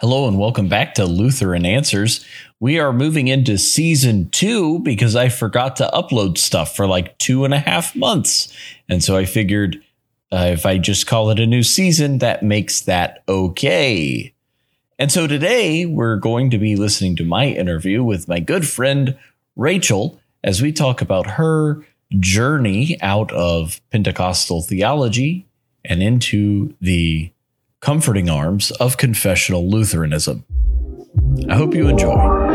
Hello and welcome back to Lutheran Answers. We are moving into season two because I forgot to upload stuff for like two and a half months. And so I figured uh, if I just call it a new season, that makes that okay. And so today we're going to be listening to my interview with my good friend Rachel as we talk about her journey out of Pentecostal theology and into the comforting arms of confessional Lutheranism. I hope you enjoy.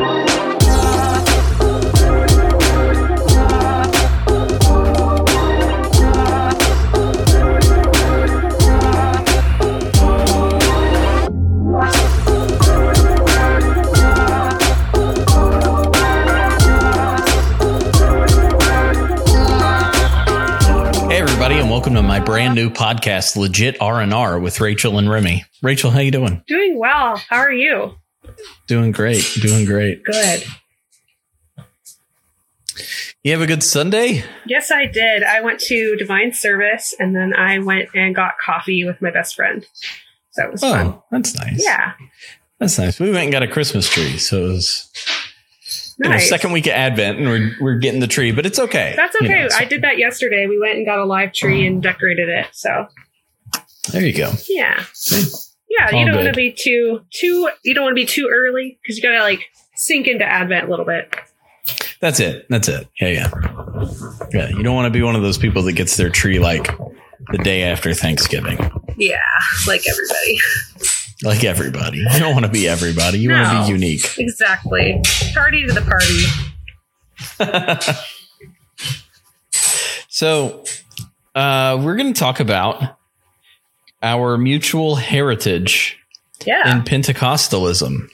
Welcome to my brand new podcast, Legit R and R, with Rachel and Remy. Rachel, how you doing? Doing well. How are you? Doing great. Doing great. Good. You have a good Sunday? Yes, I did. I went to Divine Service and then I went and got coffee with my best friend. So it was oh, fun. That's nice. Yeah. That's nice. We went and got a Christmas tree, so it was Nice. know, second week of Advent, and we're we're getting the tree, but it's okay. That's okay. You know, so. I did that yesterday. We went and got a live tree and decorated it. So there you go. Yeah. Yeah, you don't want to be too too. You don't want to be too early because you got to like sink into Advent a little bit. That's it. That's it. Yeah, yeah, yeah. You don't want to be one of those people that gets their tree like the day after Thanksgiving. Yeah, like everybody. like everybody. You don't want to be everybody. You no, want to be unique. Exactly. Party to the party. so, uh, we're going to talk about our mutual heritage yeah. in Pentecostalism.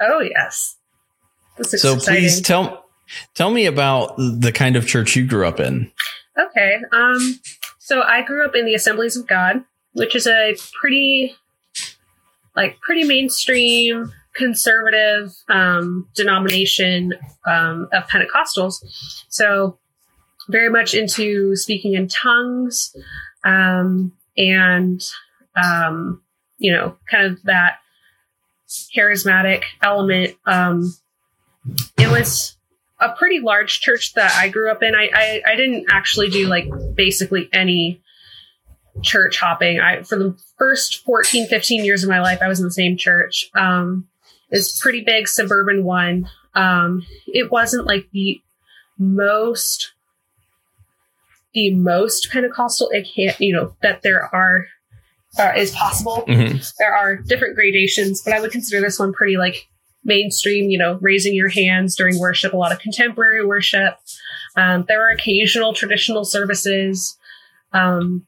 Oh, yes. so exciting. please tell tell me about the kind of church you grew up in. Okay. Um so I grew up in the Assemblies of God, which is a pretty like pretty mainstream conservative um, denomination um, of Pentecostals. So very much into speaking in tongues um, and um, you know kind of that charismatic element. Um, it was a pretty large church that I grew up in. I, I, I didn't actually do like basically any church hopping. I for the first 14, 15 years of my life, I was in the same church. Um, it's pretty big suburban one. Um, it wasn't like the most the most Pentecostal it can't you know that there are uh, is possible. Mm-hmm. There are different gradations, but I would consider this one pretty like mainstream. You know, raising your hands during worship, a lot of contemporary worship. Um, there are occasional traditional services. Um,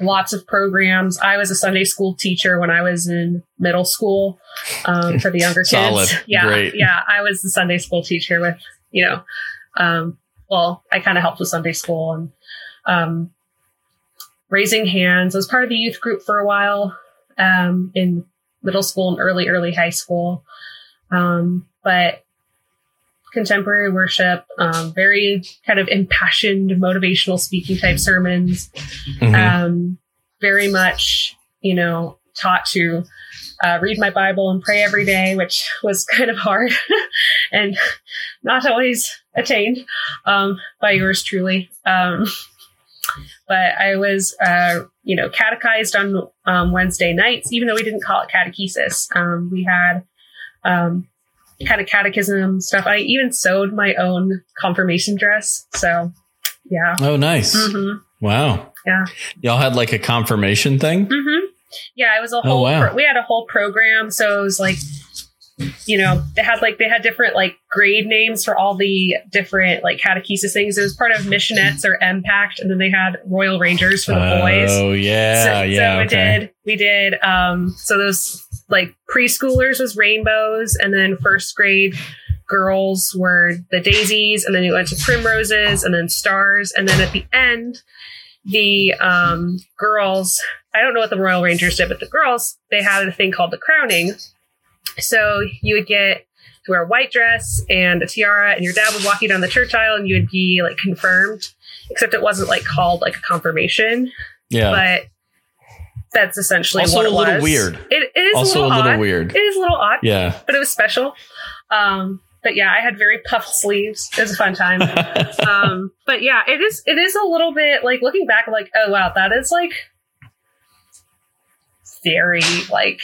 lots of programs. I was a Sunday school teacher when I was in middle school um, for the younger kids. Yeah, Great. yeah. I was the Sunday school teacher with you know, um, well, I kind of helped with Sunday school and um, raising hands. I was part of the youth group for a while um, in middle school and early early high school, um, but contemporary worship, um, very kind of impassioned, motivational speaking type sermons. Mm-hmm. Um, very much, you know, taught to uh, read my Bible and pray every day, which was kind of hard and not always attained um, by yours truly. Um, but I was, uh, you know, catechized on um, Wednesday nights, even though we didn't call it catechesis. Um, we had kind of catechism stuff. I even sewed my own confirmation dress. So, yeah. Oh, nice. Mm-hmm. Wow. Yeah. Y'all had like a confirmation thing? Mm-hmm. Yeah, it was a oh, whole. Oh, wow. pro- we had a whole program, so it was like, you know, they had like they had different like grade names for all the different like catechesis things. It was part of Missionettes or Mpact, and then they had Royal Rangers for the boys. Oh yeah, so, yeah. So we okay. did we did um so those like preschoolers was rainbows, and then first grade girls were the daisies, and then you went to primroses, and then stars, and then at the end, the um, girls. I don't know what the Royal Rangers did, but the girls they had a thing called the crowning. So you would get to wear a white dress and a tiara, and your dad would walk you down the church aisle, and you would be like confirmed. Except it wasn't like called like a confirmation. Yeah. But that's essentially Also what a it little was. weird. It, is Also a a little, little odd. weird. It is a little odd, Yeah. but it was special. Um, but yeah, I had very puffed sleeves. It was a fun time. um, but yeah, it is. It is a little bit like looking back, like oh wow, that is like very like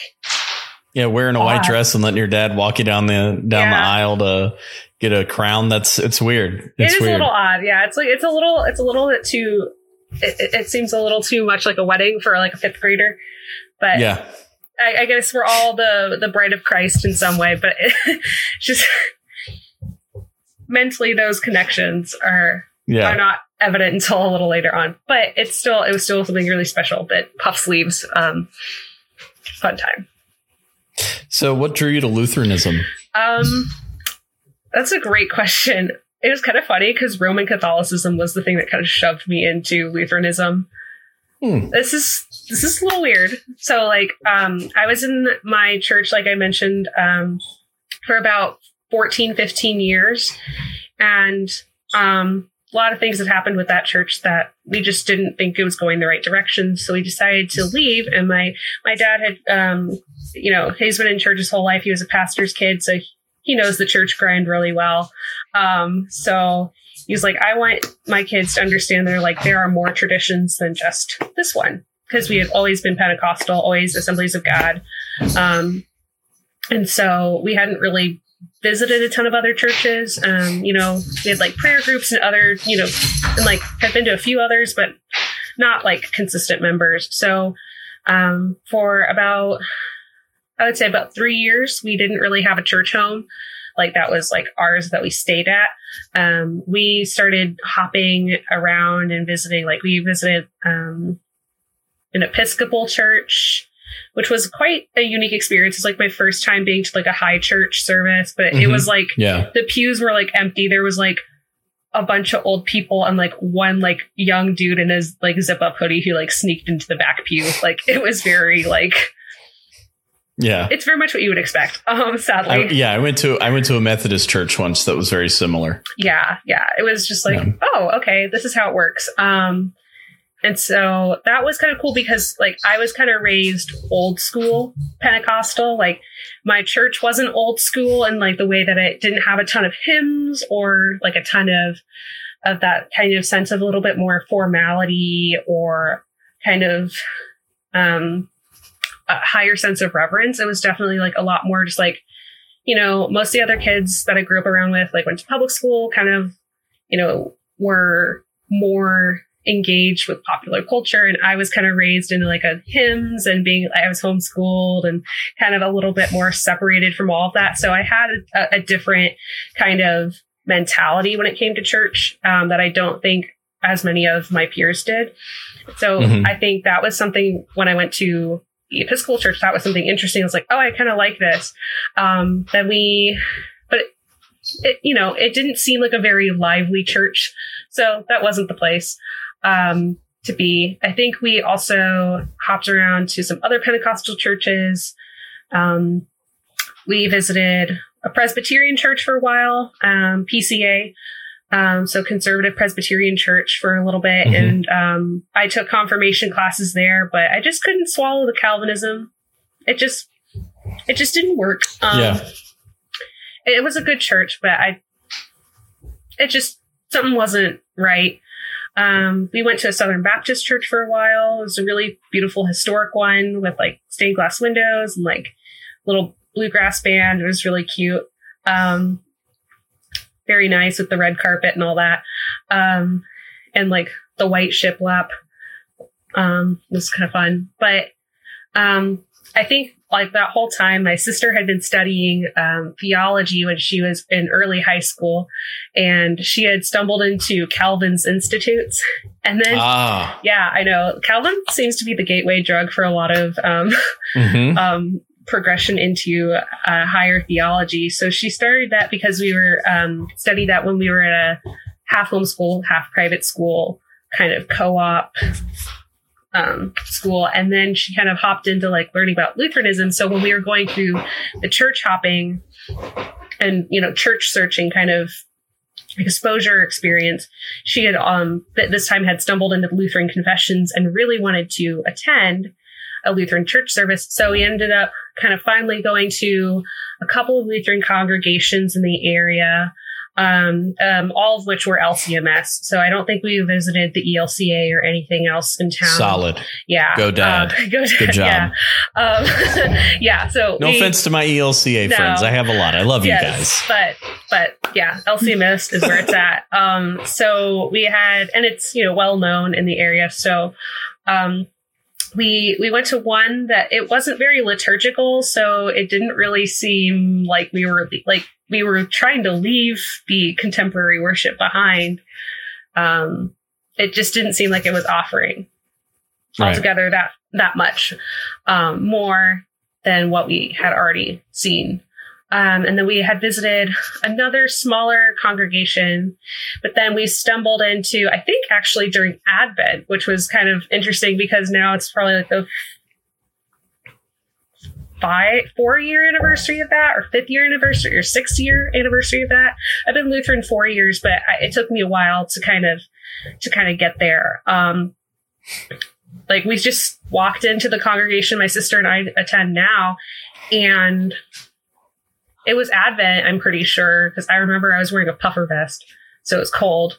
yeah, wearing a white dress and letting your dad walk you down the down the aisle to get a crown. That's it's weird. It It's weird. a little odd. Yeah, it's like it's a little it's a little bit too. It, it, it seems a little too much like a wedding for like a fifth grader. But yeah. I, I guess we're all the the bride of Christ in some way. But just mentally, those connections are are not evident until a little later on. But it's still it was still something really special. But puff sleeves, um, fun time. So what drew you to Lutheranism? Um, that's a great question. It was kind of funny because Roman Catholicism was the thing that kind of shoved me into Lutheranism. Hmm. This is this is a little weird. So like, um, I was in my church, like I mentioned, um, for about 14, 15 years, and um, a lot of things had happened with that church that we just didn't think it was going the right direction. So we decided to leave. And my my dad had, um, you know, he's been in church his whole life. He was a pastor's kid, so he knows the church grind really well. Um, so he's like, I want my kids to understand that like there are more traditions than just this one because we had always been Pentecostal, always Assemblies of God, um, and so we hadn't really visited a ton of other churches. Um, you know, we had like prayer groups and other, you know, and like had been to a few others, but not like consistent members. So um, for about I would say about three years, we didn't really have a church home. Like that was like ours that we stayed at. Um, we started hopping around and visiting. Like we visited um, an Episcopal church, which was quite a unique experience. It's like my first time being to like a high church service, but it Mhm. was like Yeah. the pews were like empty. There was like a bunch of old people and like one like young dude in his like zip up hoodie who like sneaked into the back pew. Like it was very like Yeah. it's very much what you would expect. Um, sadly, I, yeah, I went to I went to a Methodist church once that was very similar. yeah, yeah. It was just like, Yeah. oh, okay, this is how it works. Um, and so that was kind of cool because like I was kind of raised old school Pentecostal. Like my church wasn't old school in like the way that it didn't have a ton of hymns or like a ton of of that kind of sense of a little bit more formality or kind of um a higher sense of reverence. It was definitely like a lot more just like, you know, most of the other kids that I grew up around with, like went to public school, kind of, you know, were more engaged with popular culture. And I was kind of raised into like a hymns and being, I was homeschooled and kind of a little bit more separated from all of that. So I had a, a different kind of mentality when it came to church um, that I don't think as many of my peers did. So Mhm. I think that was something when I went to the Episcopal church, that was something interesting. I was like, oh, I kind of like this. Um, then we, but it, it, you know, it didn't seem like a very lively church. So that wasn't the place um, to be. I think we also hopped around to some other Pentecostal churches. Um, we visited a Presbyterian church for a while, um, PCA. Um, so conservative Presbyterian church for a little bit. Mhm. And, um, I took confirmation classes there, but I just couldn't swallow the Calvinism. It just, it just didn't work. Um, Yeah. it was a good church, but I, it just, something wasn't right. Um, we went to a Southern Baptist church for a while. It was a really beautiful historic one with like stained glass windows and like little bluegrass band. It was really cute. Um, very nice with the red carpet and all that. Um, and like the white shiplap. Um, it was kind of fun. But, um, I think like that whole time, my sister had been studying um, theology when she was in early high school, and she had stumbled into Calvin's Institutes. And then, Ah. yeah, I know Calvin seems to be the gateway drug for a lot of um, hmm um, progression into uh, higher theology. So she started that because we were um, studied that when we were at a half homeschool, half private school kind of co-op um, school, and then she kind of hopped into like learning about Lutheranism. So when we were going through the church hopping and you know church searching kind of exposure experience, she had um th- this time had stumbled into Lutheran confessions and really wanted to attend. A Lutheran church service. So we ended up kind of finally going to a couple of Lutheran congregations in the area um, um, all of which were LCMS. So I don't think we visited the ELCA or anything else in town. Solid. Yeah. Go dad. Uh, go dad. Good job. Yeah. Um, yeah so no we, offense to my ELCA No. friends. I have a lot. I love yes, you guys. But but yeah, LCMS is where it's at. Um, so we had, and it's you know well known in the area. So um, we we went to one that it wasn't very liturgical, so it didn't really seem like we were like we were trying to leave the contemporary worship behind. Um, it just didn't seem like it was offering Right. altogether that that much um, more than what we had already seen. Um, and then we had visited another smaller congregation, but then we stumbled into, I think actually during Advent, which was kind of interesting because now it's probably like the five, four year anniversary of that, or fifth year anniversary, or sixth year anniversary of that. I've been Lutheran four years, but I, it took me a while to kind of to kind of get there. Um, like we just walked into the congregation my sister and I attend now, and it was Advent. I'm pretty sure because I remember I was wearing a puffer vest, so it was cold,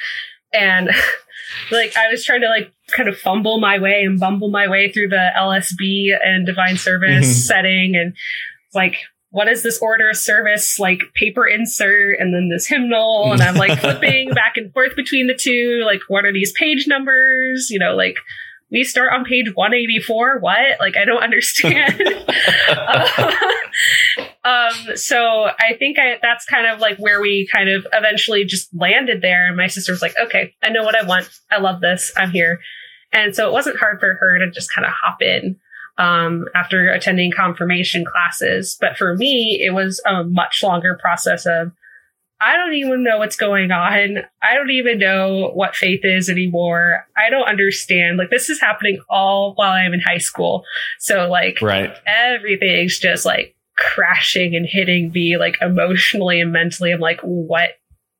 and like I was trying to like kind of fumble my way and bumble my way through the LSB and divine service Mhm. setting, and like. What is this order of service? Like paper insert and then this hymnal. And I'm like flipping back and forth between the two. Like, what are these page numbers? You know, like we start on page 184 what? Like i don't understand. Um so i think I, that's kind of like where we kind of eventually just landed there. And my sister was like okay i know what i want. I love this. I'm here. And so it wasn't hard for her to just kind of hop in um, after attending confirmation classes. But for me it was a much longer process of I don't even know what's going on. I don't even know what faith is anymore. I don't understand. Like this is happening all while I'm in high school. So like Right. everything's just like crashing and hitting me like emotionally and mentally. I'm like, what?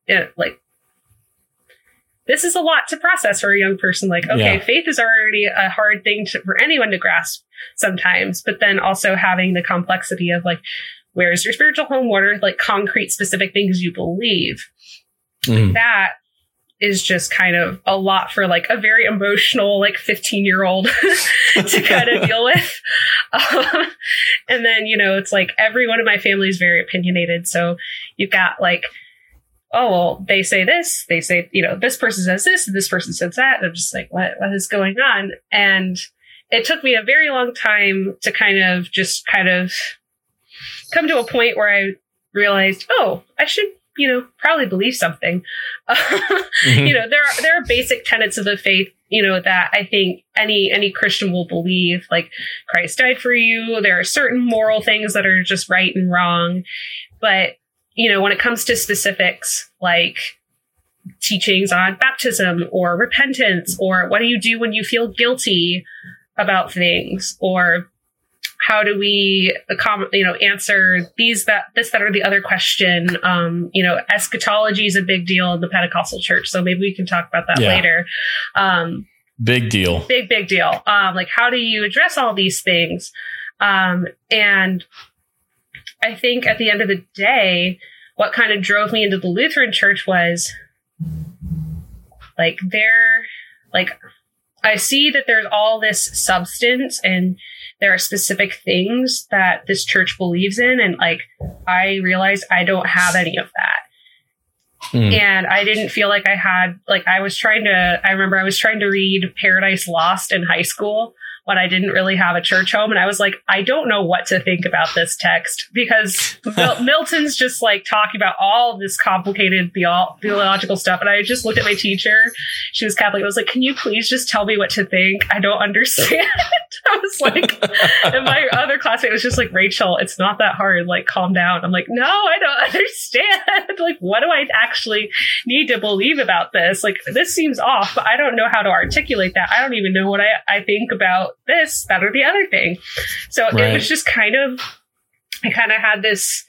Yeah, like this is a lot to process for a young person. Like, okay, Yeah. faith is already a hard thing to, for anyone to grasp sometimes, but then also having the complexity of like, where's your spiritual home? What are like concrete, specific things you believe? Mm. That is just kind of a lot for like a very emotional, like 15 year old to kind of deal with. Um, and then, you know, it's like everyone in my family is very opinionated. So you've got like, oh, well, they say this, they say, you know, this person says this, and this person says that. And I'm just like, what, what is going on? And it took me a very long time to kind of just kind of come to a point where I realized, oh, I should, you know, probably believe something. Mhm. you know, there are there are basic tenets of the faith, you know, that I think any any Christian will believe. Like Christ died for you. There are certain moral things that are just right and wrong, but you know, when it comes to specifics like teachings on baptism or repentance or what do you do when you feel guilty about things or how do we you know answer these that this that or the other question um you know eschatology is a big deal in the pentecostal church so maybe we can talk about that Yeah. later um Big deal. big big deal um like how do you address all these things um and i think at the end of the day what kind of drove me into the lutheran church was like there like i see that there's all this substance and there are specific things that this church believes in and like i realized i don't have any of that Mm. and I didn't feel like I had like I was trying to I remember I was trying to read Paradise Lost in high school when I didn't really have a church home and I was like I don't know what to think about this text because Mil- Milton's just like talking about all this complicated theo- theological stuff and I just looked at my teacher she was Catholic I was like can you please just tell me what to think I don't understand I was like and my other classmate was just like, Rachel, it's not that hard. Like, calm down. I'm like, no, I don't understand. like, what do I actually need to believe about this? Like, this seems off, but I don't know how to articulate that. I don't even know what I, I think about this, that, or the other thing. So it was just kind of, I kind of had this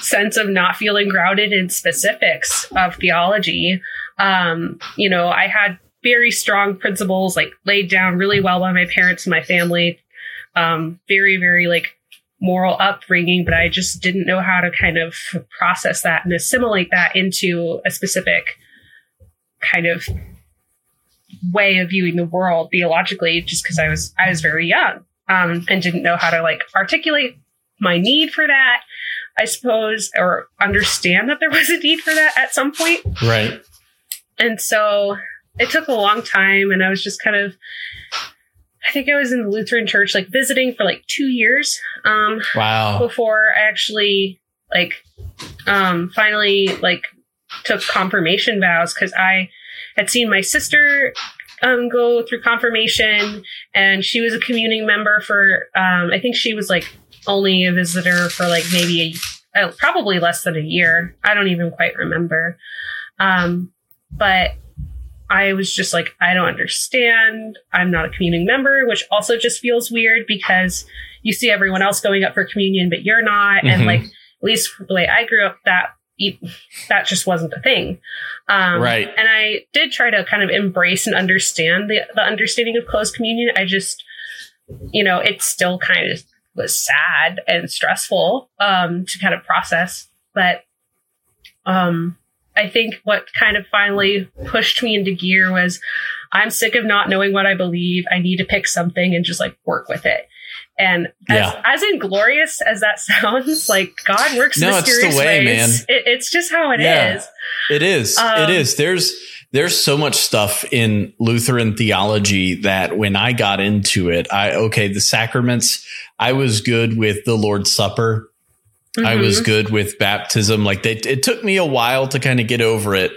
sense of not feeling grounded in specifics of theology. Um, you know, I had very strong principles, like laid down really well by my parents and my family. Um, very, very like moral upbringing, but I just didn't know how to kind of process that and assimilate that into a specific kind of way of viewing the world theologically just because I was I was very young um, and didn't know how to like articulate my need for that I suppose or understand that there was a need for that at some point Right. and so it took a long time and I was just kind of I think I was in the Lutheran church like visiting for like 2 years um Wow. before I actually like um finally like took confirmation vows because I had seen my sister um go through confirmation and she was a communing member for um I think she was like only a visitor for like maybe a, uh, probably less than a year. I don't even quite remember. Um but I was just like, I don't understand. I'm not a communing member, which also just feels weird because you see everyone else going up for communion, but you're not. And Mhm. like, at least the way I grew up, that that just wasn't a thing. Um, Right. And I did try to kind of embrace and understand the, the understanding of closed communion. I just, you know, it still kind of was sad and stressful um, to kind of process. But um, I think what kind of finally pushed me into gear was I'm sick of not knowing what I believe. I need to pick something and just like work with it. And as, Yeah. as inglorious as that sounds, like God works No, it's the mysterious way, ways. man. It, it's just how it is. Yeah. It is. Um, it is. There's there's so much stuff in Lutheran theology that when I got into it, I okay, the sacraments, I was good with the Lord's Supper. I Mhm. was good with baptism. Like they, it took me a while to kind of get over it,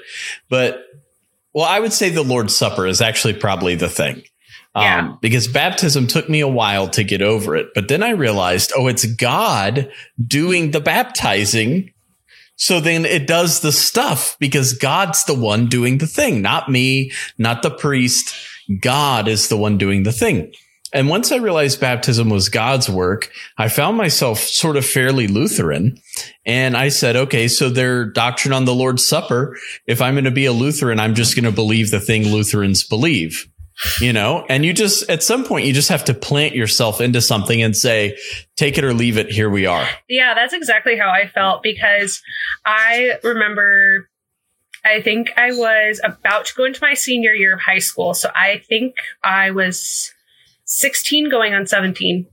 but well, I would say the Lord's Supper is actually probably the thing. Yeah. Um, because baptism took me a while to get over it, but then I realized, oh, it's God doing the baptizing. So then it does the stuff because God's the one doing the thing, not me, not the priest. God is the one doing the thing. And once I realized baptism was God's work, I found myself sort of fairly Lutheran. And I said, okay, so their doctrine on the Lord's Supper, if I'm going to be a Lutheran, I'm just going to believe the thing Lutherans believe, you know? And you just, at some point, you just have to plant yourself into something and say, take it or leave it. Here we are. Yeah, that's exactly how I felt because I remember I think I was about to go into my senior year of high school. So I think I was 16 going on 17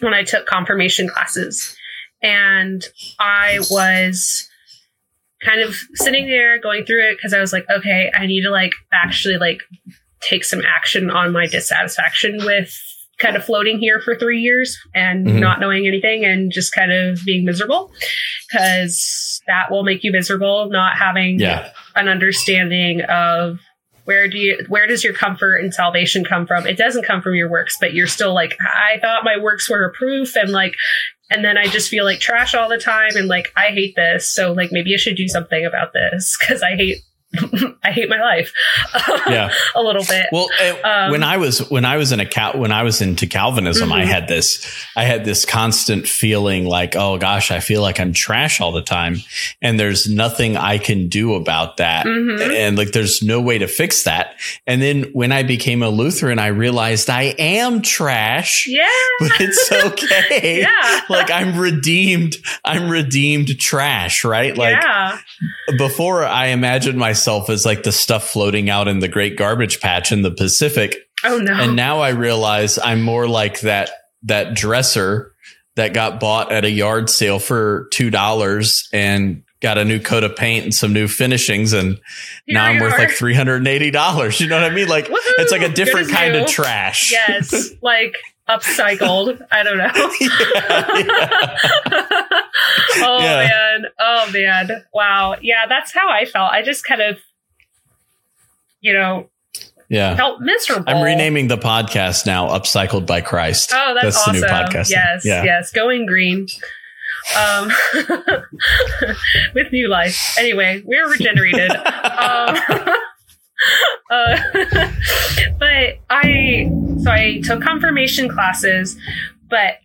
when I took confirmation classes. And I was kind of sitting there going through it because I was like, okay, I need to like actually like take some action on my dissatisfaction with kind of floating here for three years and Mhm. not knowing anything and just kind of being miserable because that will make you miserable not having Yeah. an understanding of where do you where does your comfort and salvation come from it doesn't come from your works but you're still like i thought my works were a proof and like and then i just feel like trash all the time and like i hate this so like maybe i should do something about this because i hate i hate my life Yeah. a little bit Well, uh, Um, when I was when I was in a Cal- when I was into Calvinism, I Mhm. had this I had this constant feeling like, oh gosh, I feel like I'm trash all the time, and there's nothing I can do about that, Mhm. and like there's no way to fix that. And then when I became a Lutheran, I realized I am trash, yeah but it's okay. yeah Like I'm redeemed. I'm redeemed trash, right? Like yeah before I imagined myself as like the stuff floating out in the great garbage patch in the Pacific. oh no And now I realize I'm more like that, that dresser that got bought at a yard sale for $2 and got a new coat of paint and some new finishings. And Here now I'm worth are. like $380. You know what I mean? Like Woohoo! it's like a different kind new. of trash. yes like upcycled. I don't know. Oh Yeah. man. Oh man. Wow. Yeah that's how i felt. I just kind of you know yeah. felt miserable. I'm renaming the podcast now Upcycled by Christ. oh that's, That's the new podcast. yes Yeah. yes. Going green. Um with new life. Anyway we're regenerated. Um uh, but i so i took confirmation classes but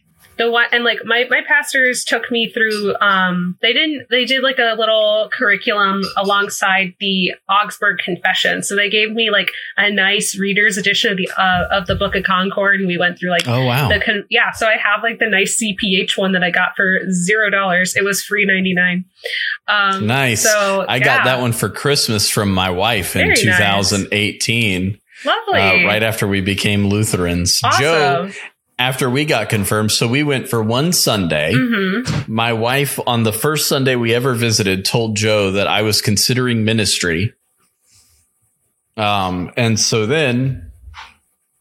the and like my my pastors took me through um they didn't they did like a little curriculum alongside the augsburg confession so they gave me like a nice reader's edition of the uh, of the book of concord and we went through like Oh wow. the con- yeah so i have like the nice cph one that i got for zero dollars it was free 99 um Nice. so I yeah, got that one for Christmas from my wife in Very nice. 2018, lovely uh, right after we became Lutherans. Joe, awesome after we got confirmed, so we went for one Sunday. hmm My wife, on the first Sunday we ever visited, told Joe that I was considering ministry. Um, and so then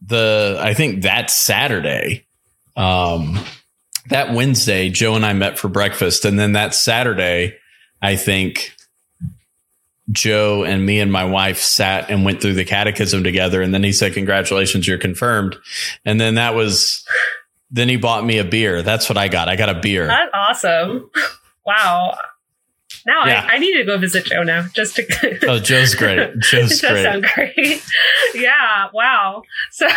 the I think that Saturday, um, that Wednesday, Joe and I met for breakfast, and then that Saturday, I think Joe and me and my wife sat and went through the catechism together, and then he said, "Congratulations, you're confirmed." And then that was, then he bought me a beer. That's what I got. I got a beer. That's awesome. Wow. Now Yeah. I, I need to go visit Joe now just to. Oh, Joe's great. Joe's great. sound great. yeah. Wow. So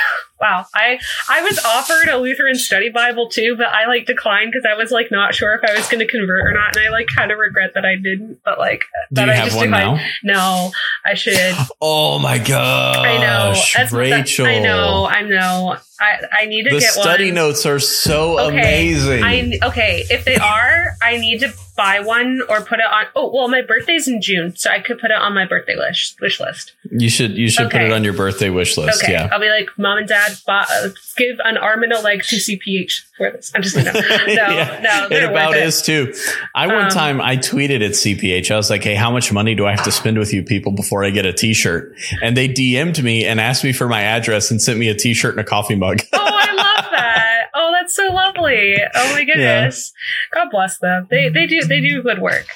wow. I I was offered a Lutheran study Bible too, but I like declined because I was like not sure if I was going to convert or not, and I like kind of regret that I didn't. But like Do that you I have just one declined. now? No, I should. Oh my gosh. I know. That's- Rachel. I know. I know. I I need to get one. The get study one. notes are so Okay, amazing. I okay, if they are, I need to buy one or put it on. Oh, well, my birthday's in June, so I could put it on my birthday wish wish list. you should you should put it on your birthday wish list. Okay, Yeah. I'll be like, mom and dad, bought, uh, give an arm and a leg to CPH for this. I'm just gonna no, Yeah, no, it about it. is too. I one Um, time I tweeted at CPH. I was like, "Hey, how much money do I have to spend with you people before I get a T-shirt?" And they DM'd me and asked me for my address and sent me a T-shirt and a coffee mug. Oh, I love that. Oh, that's so lovely. Oh my goodness. God bless them. They they do they do good work.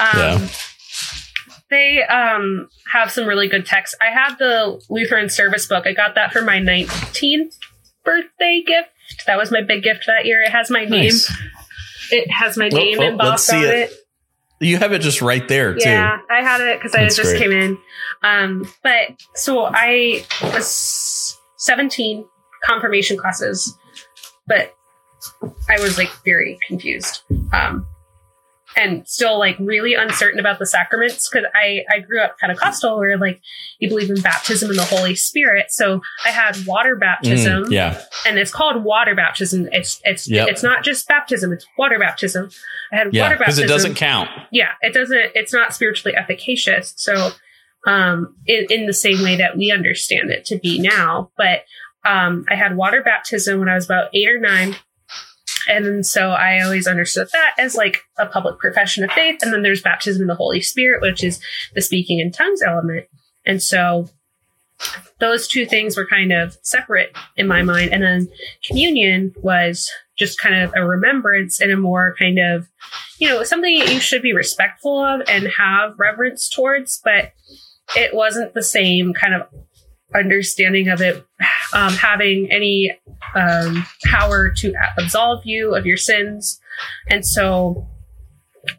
Um, Yeah. They um have some really good texts. I have the Lutheran service book. I got that for my 19th birthday gift. That was my big gift that year. It has my name. It has my Oh, name oh, embossed let's see on it. it. You have it just right there too. Yeah, I had it because I just great. came in. Um, but so I was 17 confirmation classes, but I was like very confused. Um, and still like really uncertain about the sacraments because I, I grew up Pentecostal where like you believe in baptism in the Holy Spirit. So I had water baptism Mm, yeah. and it's called water baptism. It's it's Yep. it's not just baptism, it's water baptism. I had Yeah. water baptism. Because it doesn't count. yeah it doesn't it's not spiritually efficacious so um in, in the same way that we understand it to be now but um i had water baptism when i was about eight or nine. And so i always understood that as like a public profession of faith. And then there's baptism in the holy spirit which is the speaking in tongues element. And so those two things were kind of separate in my mind. And then communion was just kind of a remembrance and a more kind of you know something that you should be respectful of and have reverence towards. But it wasn't the same kind of understanding of it um, having any um, power to absolve you of your sins. And so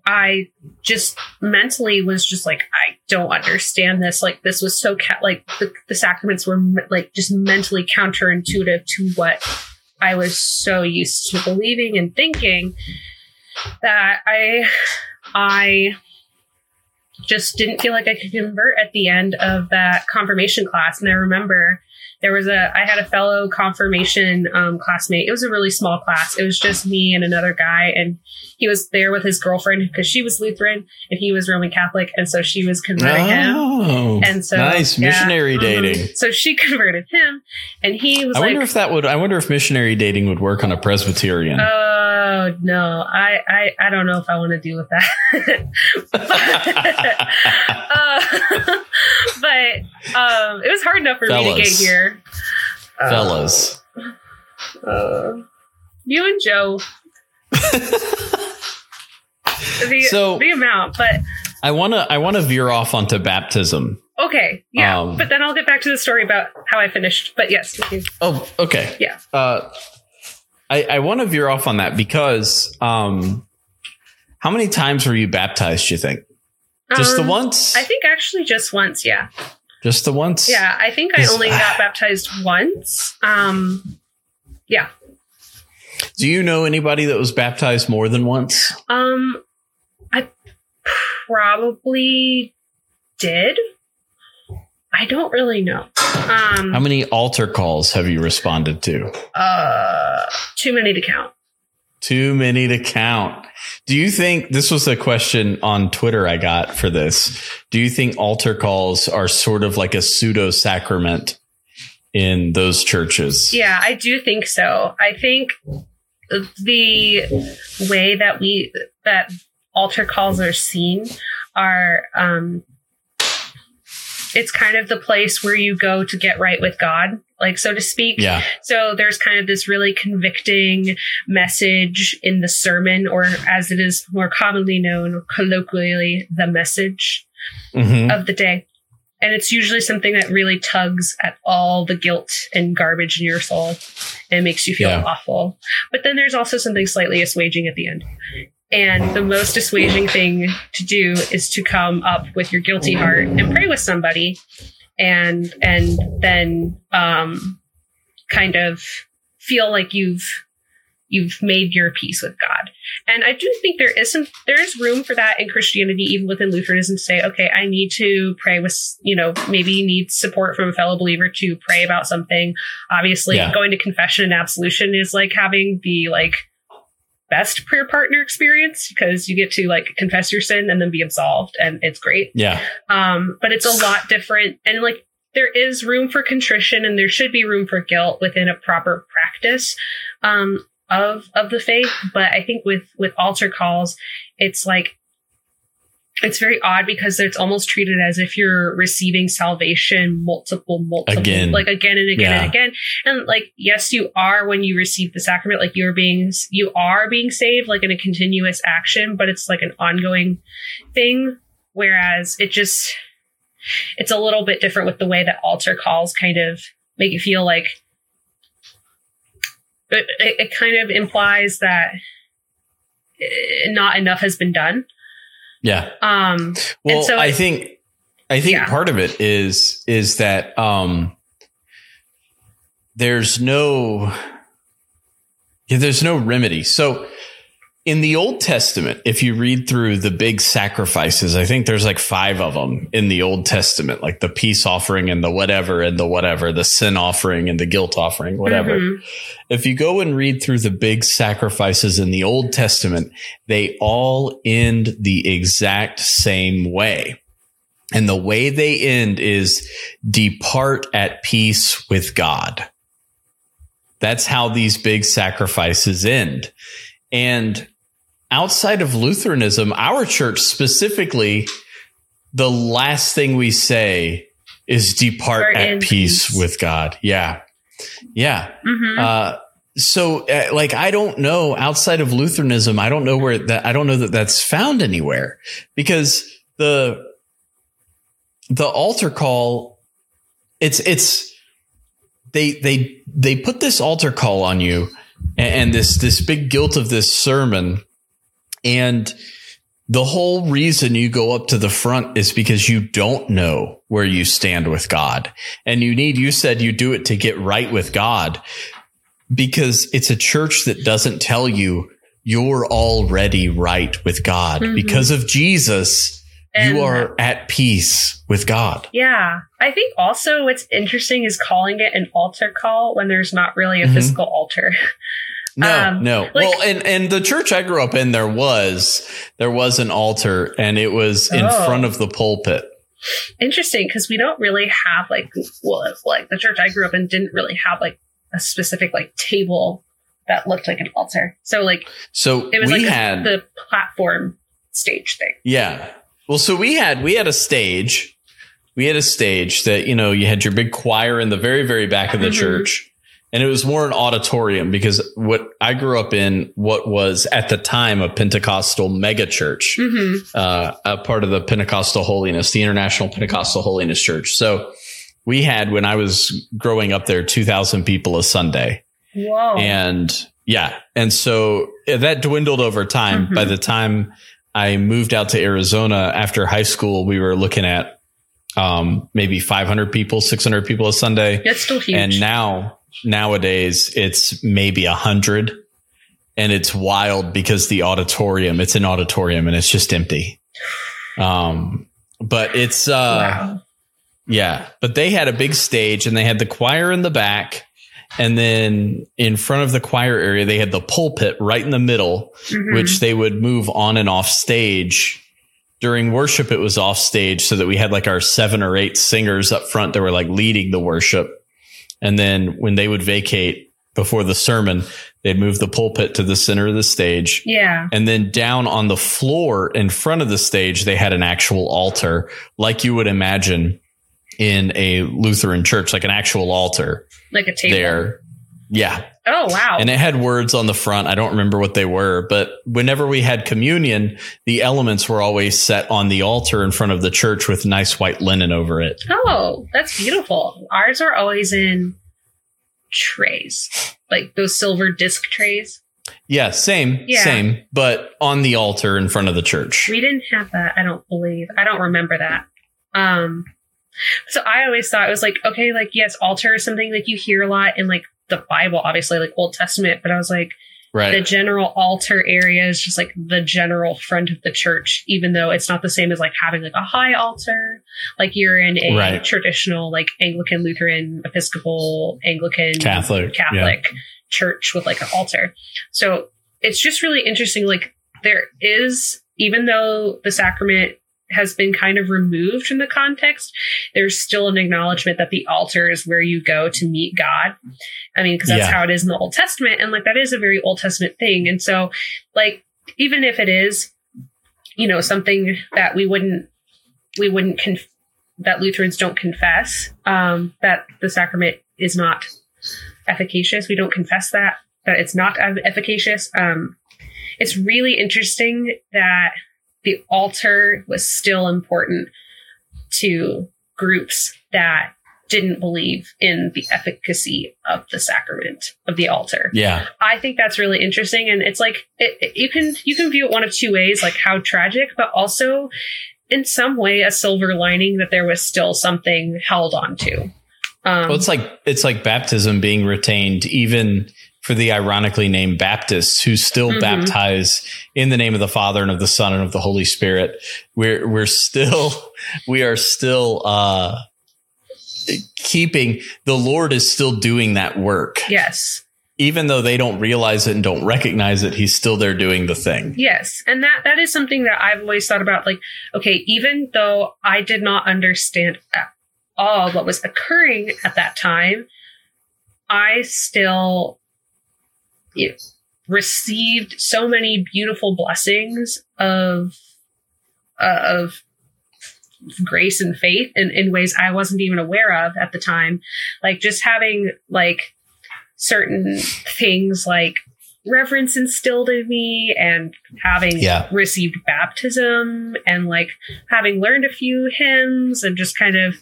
i just mentally was just like i don't understand this. Like this was so ca- like the, the sacraments were like just mentally counterintuitive to what i was so used to believing and thinking that I I just didn't feel like I could convert at the end of that confirmation class. And I remember there was a I had a fellow confirmation um, classmate. It was a really small class. It was just me and another guy, and he was there with his girlfriend because she was Lutheran and he was Roman Catholic, and so she was converting him. Oh, And so nice yeah, missionary mhm. dating. So she converted him, and he was I like, wonder if that would. I wonder if missionary dating would work on a Presbyterian. Oh no, I, I I don't know if I want to deal with that. uh, but um, it was hard enough for me to get here. Uh, Fellas, uh, you and Joe. the, So- the amount, but I want to. I want to veer off onto baptism. okay, yeah. Um, but then I'll get back to the story about how I finished. But yes. Oh, okay. Yeah. Uh, I I want to veer off on that because um, how many times were you baptized? You think just the Um, once? I think actually just once. Yeah. just the once. Yeah, I think I only got baptized once. Um, yeah. Do you know anybody that was baptized more than once? Um, I probably did. I don't really know. Um, How many altar calls have you responded to? uh, too many to count. Too many to count. Do you think this was a question on Twitter I got for this? Do you think altar calls are sort of like a pseudo sacrament in those churches? Yeah, I do think so. I think the way that we that altar calls are seen are um it's kind of the place where you go to get right with God, like so to speak. Yeah. So there's kind of this really convicting message in the sermon, or as it is more commonly known colloquially, the message Mhm. of the day. And it's usually something that really tugs at all the guilt and garbage in your soul and makes you feel Yeah. awful. But then there's also something slightly assuaging at the end. And the most assuaging thing to do is to come up with your guilty heart and pray with somebody and and then um kind of feel like you've you've made your peace with God. And I do think there is some there's room for that in Christianity, even within Lutheranism, to say, okay, I need to pray with you know, maybe you need support from a fellow believer to pray about something. Obviously, Yeah. going to confession and absolution is like having the like best prayer partner experience because you get to like confess your sin and then be absolved and it's great Yeah. um, but it's a lot different and like there is room for contrition and there should be room for guilt within a proper practice um, of of the faith but i think with with altar calls it's like it's very odd because it's almost treated as if you're receiving salvation multiple multiple Again. like again and again Yeah. and again and like yes you are when you receive the sacrament like you're being you are being saved like in a continuous action but it's like an ongoing thing whereas it just it's a little bit different with the way that altar calls kind of make you feel like it, it, it kind of implies that eh, not enough has been done Yeah. um Well, so I think I think Yeah. part of it is is that um there's no yeah, there's no remedy. So in the Old Testament, if you read through the big sacrifices, I think there's like five of them in the Old Testament, like the peace offering and the whatever and the whatever, the sin offering and the guilt offering, whatever mhm. if you go and read through the big sacrifices in the Old Testament, they all end the exact same way. And the way they end is depart at peace with God. That's how these big sacrifices end. And outside of Lutheranism, our church specifically, the last thing we say is depart at peace peace. with God. Yeah. Yeah. Mhm. Uh, so uh, like I don't know outside of Lutheranism, I don't know where that I don't know that that's found anywhere because the the altar call it's it's they they they put this altar call on you and, and this this big guilt of this sermon and the whole reason you go up to the front is because you don't know where you stand with God. And you need, you said you do it to get right with God because it's a church that doesn't tell you you're already right with God. Mhm. Because of Jesus, And- you are at peace with God. Yeah. I think also what's interesting is calling it an altar call when there's not really a Mhm. physical altar. No, Um, no. like- well, and and the church I grew up in, there was there was an altar, and it was in Oh. front of the pulpit. Interesting because we don't really have like well like the church I grew up in didn't really have like a specific like table that looked like an altar. So like So it was we like had the platform stage thing. Yeah. Well, so we had we had a stage. We had a stage that, you know, you had your big choir in the very, very back of the Mhm. church. And it was more an auditorium because what I grew up in, what was at the time a Pentecostal mega church, hmm uh, a part of the Pentecostal Holiness, the International Pentecostal Holiness Church. So we had, when I was growing up there, 2,000 people a Sunday. Whoa. And yeah. And so that dwindled over time. Mhm. By the time I moved out to Arizona after high school, we were looking at um, maybe 500 people, 600 people a Sunday. it's still huge. And now, nowadays, it's maybe a hundred. and it's wild because the auditorium, it's an auditorium and it's just empty. Um, but it's, uh, wow. yeah, but they had a big stage and they had the choir in the back. And then in front of the choir area, they had the pulpit right in the middle, Mhm. which they would move on and off stage. During worship, it was off stage so that we had like our seven or eight singers up front that were like leading the worship. And then when they would vacate before the sermon, they'd move the pulpit to the center of the stage. yeah. And then down on the floor in front of the stage, they had an actual altar, like you would imagine in a Lutheran church, like an actual altar Like a table. there. Yeah. Oh wow. And it had words on the front. I don't remember what they were, but whenever we had communion, the elements were always set on the altar in front of the church with nice white linen over it. oh, that's beautiful. Ours are always in trays, like those silver disc trays. Yeah, same, Yeah. same, but on the altar in front of the church. We didn't have that. I don't believe. I don't remember that. Um, so I always thought it was like okay, like yes, altar is something like you hear a lot in like the Bible, obviously, like Old Testament. But I was like, the general altar area is just like the general front of the church, even though it's not the same as like having like a high altar, like you're in a Right. traditional like Anglican, Lutheran, Episcopal, Anglican, Catholic. Yeah. Catholic church with like an altar. So it's just really interesting. Like there is, even though the sacrament has been kind of removed from the context, there's still an acknowledgement that the altar is where you go to meet God. I mean, because that's Yeah. how it is in the Old Testament. And like that is a very Old Testament thing. And so, like, even if it is, you know, something that we wouldn't, we wouldn't, conf- that Lutherans don't confess, um, that the sacrament is not efficacious. We don't confess that, that it's not efficacious. Um, it's really interesting that the altar was still important to groups that didn't believe in the efficacy of the sacrament of the altar. Yeah. I think that's really interesting, and it's like it, it- you can you can view it one of two ways, like how tragic, but also in some way a silver lining that there was still something held on to. Um, Well, it's like it's like baptism being retained, even for the ironically named Baptists who still Mhm. baptize in the name of the Father and of the Son and of the Holy Spirit. We're we're still we are still uh keeping the Lord is still doing that work. yes, Even though they don't realize it and don't recognize it, he's still there doing the thing. yes, and that that is something that I've always thought about. Like, okay, even though I did not understand at all what was occurring at that time, I still you know, received so many beautiful blessings of uh, of grace and faith in, in ways I wasn't even aware of at the time. Like just having like certain things like reverence instilled in me and having Yeah. received baptism and like having learned a few hymns and just kind of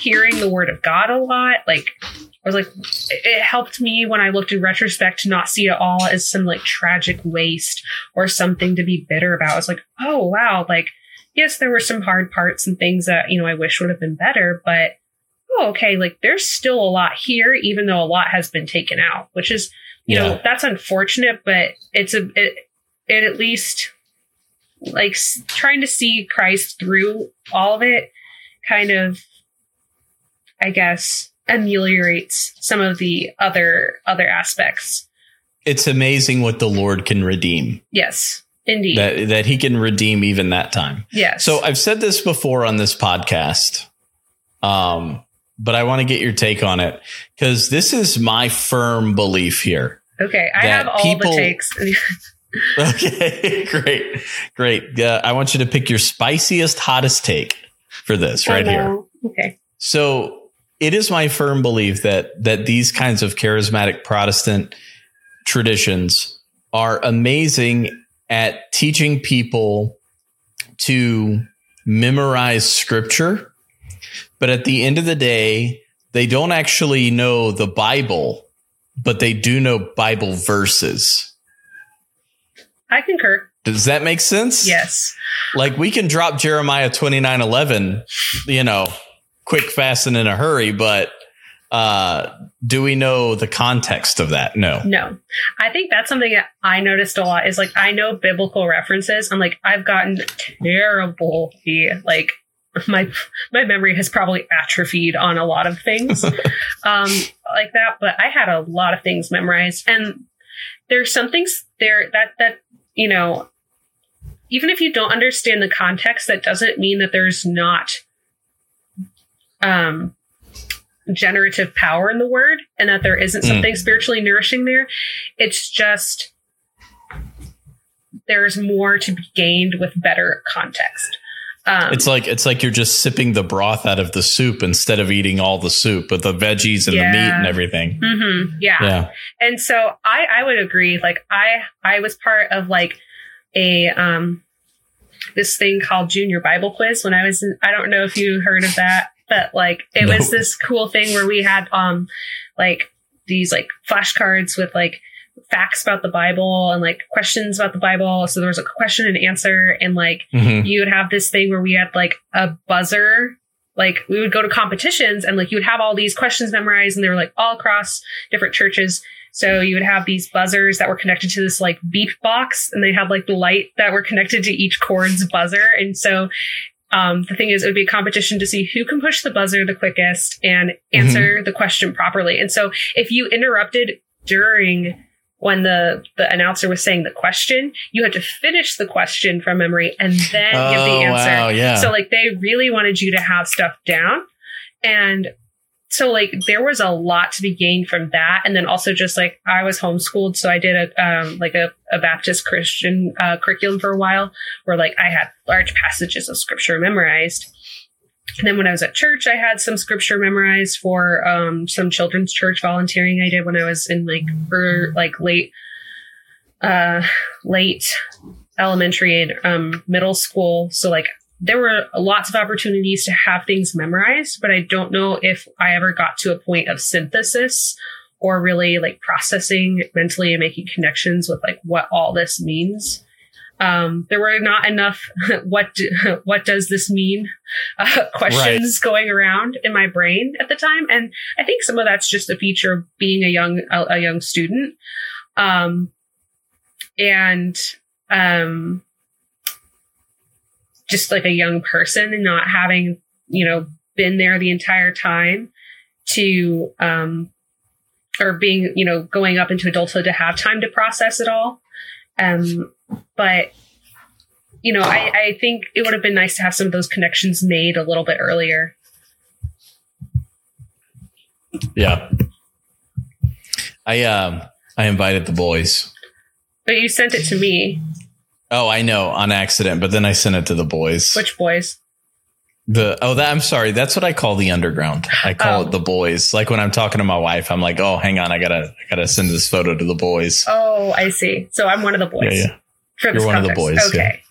hearing the word of God a lot. Like I was like it helped me when I looked in retrospect to not see it all as some like tragic waste or something to be bitter about. I was like, oh wow, like yes, there were some hard parts and things that, you know, I wish would have been better, but oh, okay, like there's still a lot here, even though a lot has been taken out, which is, you know, that's unfortunate, but it's a, it, it at least like s- trying to see Christ through all of it kind of, I guess, ameliorates some of the other, other aspects. It's amazing what the Lord can redeem. Yes, indeed. That that he can redeem even that time. yes. So I've said this before on this podcast, um, but I want to get your take on it because this is my firm belief here. okay, I have all people- the takes. Okay, great, great. Uh, I want you to pick your spiciest, hottest take for this right here. Okay. So it is my firm belief that that these kinds of charismatic Protestant traditions are amazing at teaching people to memorize scripture, but at the end of the day, they don't actually know the Bible, but they do know Bible verses. I concur. Does that make sense? Yes. Like we can drop Jeremiah 29 11, you know, quick, fast, and in a hurry, but Uh, do we know the context of that? No. No. I think that's something that I noticed a lot is like I know biblical references. I'm like, I've gotten terrible like my my memory has probably atrophied on a lot of things um like that, but I had a lot of things memorized. And there's some things there that that, you know, even if you don't understand the context, that doesn't mean that there's not um generative power in the word and that there isn't something mm. spiritually nourishing there. It's just there's more to be gained with better context. Um, it's like it's like you're just sipping the broth out of the soup instead of eating all the soup with the veggies and yeah. the meat and everything. Mm-hmm, yeah. yeah. And so I I would agree. Like I I was part of like a um this thing called Junior Bible Quiz when I was in, I don't know if you heard of that but like it no. was this cool thing where we had um like these like flashcards with like facts about the Bible and like questions about the Bible. So there was a question and answer, and like mm-hmm. you would have this thing where we had like a buzzer. Like we would go to competitions and like you would have all these questions memorized, and they were like all across different churches. So you would have these buzzers that were connected to this like beep box, and they had like the light that were connected to each chord's buzzer. And so um, the thing is, it would be a competition to see who can push the buzzer the quickest and answer mm-hmm. the question properly. And so if you interrupted during when the, the announcer was saying the question, you had to finish the question from memory and then oh, give the oh, answer. Wow, yeah. So like they really wanted you to have stuff down. And so like there was a lot to be gained from that. And then also just like i was homeschooled so i did a um, like a, a baptist christian uh, curriculum for a while where like i had large passages of scripture memorized. And then when i was at church i had some scripture memorized for um, some children's church volunteering i did when i was in like for like late uh late elementary and um, middle school. So like there were lots of opportunities to have things memorized, but I don't know if I ever got to a point of synthesis or really like processing mentally and making connections with like what all this means. Um, there were not enough what do, what does this mean uh, questions right. going around in my brain at the time, and I think some of that's just a feature of being a young a, a young student, um, and um, just like a young person and not having, you know, been there the entire time to, um, or being, you know, going up into adulthood to have time to process it all. Um, but, you know, I, I think it would have been nice to have some of those connections made a little bit earlier. Yeah. I, um, I invited the boys. But you sent it to me. Oh, I know on accident, but then I sent it to the boys. Which boys? The oh, that I'm sorry. That's what I call the underground. I call oh. it the boys. Like when I'm talking to my wife, I'm like, oh, hang on, I gotta, I gotta send this photo to the boys. Oh, I see. So I'm one of the boys. Yeah, yeah. You're one context. of the boys. Okay.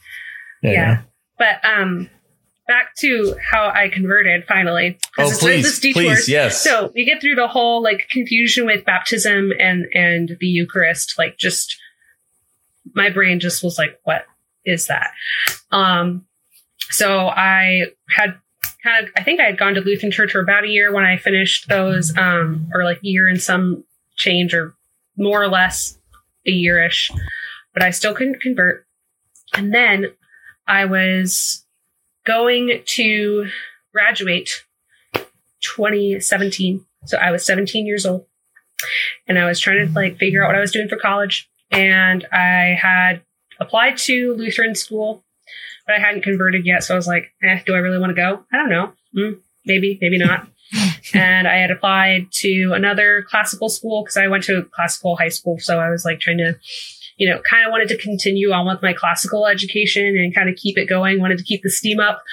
Yeah. yeah. yeah. But um, back to how I converted finally. Oh, please, please, yes. So we get through the whole like confusion with baptism and and the Eucharist, like just my brain just was like, what is that? Um, so I had kind of, I think I had gone to Lutheran church for about a year when I finished those, um, or like a year and some change or more or less a yearish, but I still couldn't convert. And then I was going to graduate 2017. So I was 17 years old and I was trying to like figure out what I was doing for college and I had applied to Lutheran school, but I hadn't converted yet. So I was like, eh, do I really want to go? I don't know. Mm, maybe, maybe not. and I had applied to another classical school because I went to classical high school. So I was like trying to, you know, kind of wanted to continue on with my classical education and kind of keep it going, wanted to keep the steam up.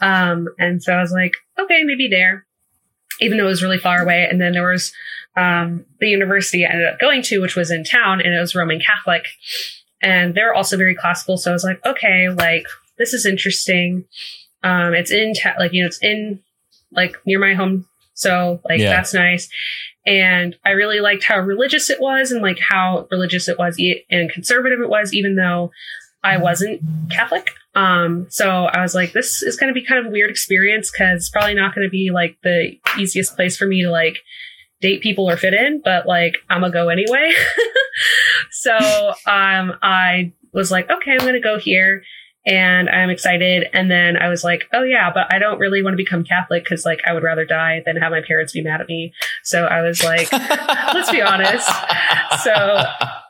Um, and so I was like, okay, maybe there, even though it was really far away. And then there was um, the university I ended up going to, which was in town, and it was Roman Catholic. And they're also very classical. So I was like, okay, like, this is interesting. Um, it's in, ta- like, you know, it's in, like, near my home. So, like, yeah. that's nice. And I really liked how religious it was and, like, how religious it was e- and conservative it was, even though I wasn't Catholic. Um, so I was like, this is going to be kind of a weird experience because it's probably not going to be, like, the easiest place for me to, like, date people or fit in, but like I'm gonna go anyway. so um, I was like, okay, I'm gonna go here and I'm excited. And then I was like, oh yeah, but I don't really want to become Catholic because like I would rather die than have my parents be mad at me. So I was like, let's be honest. So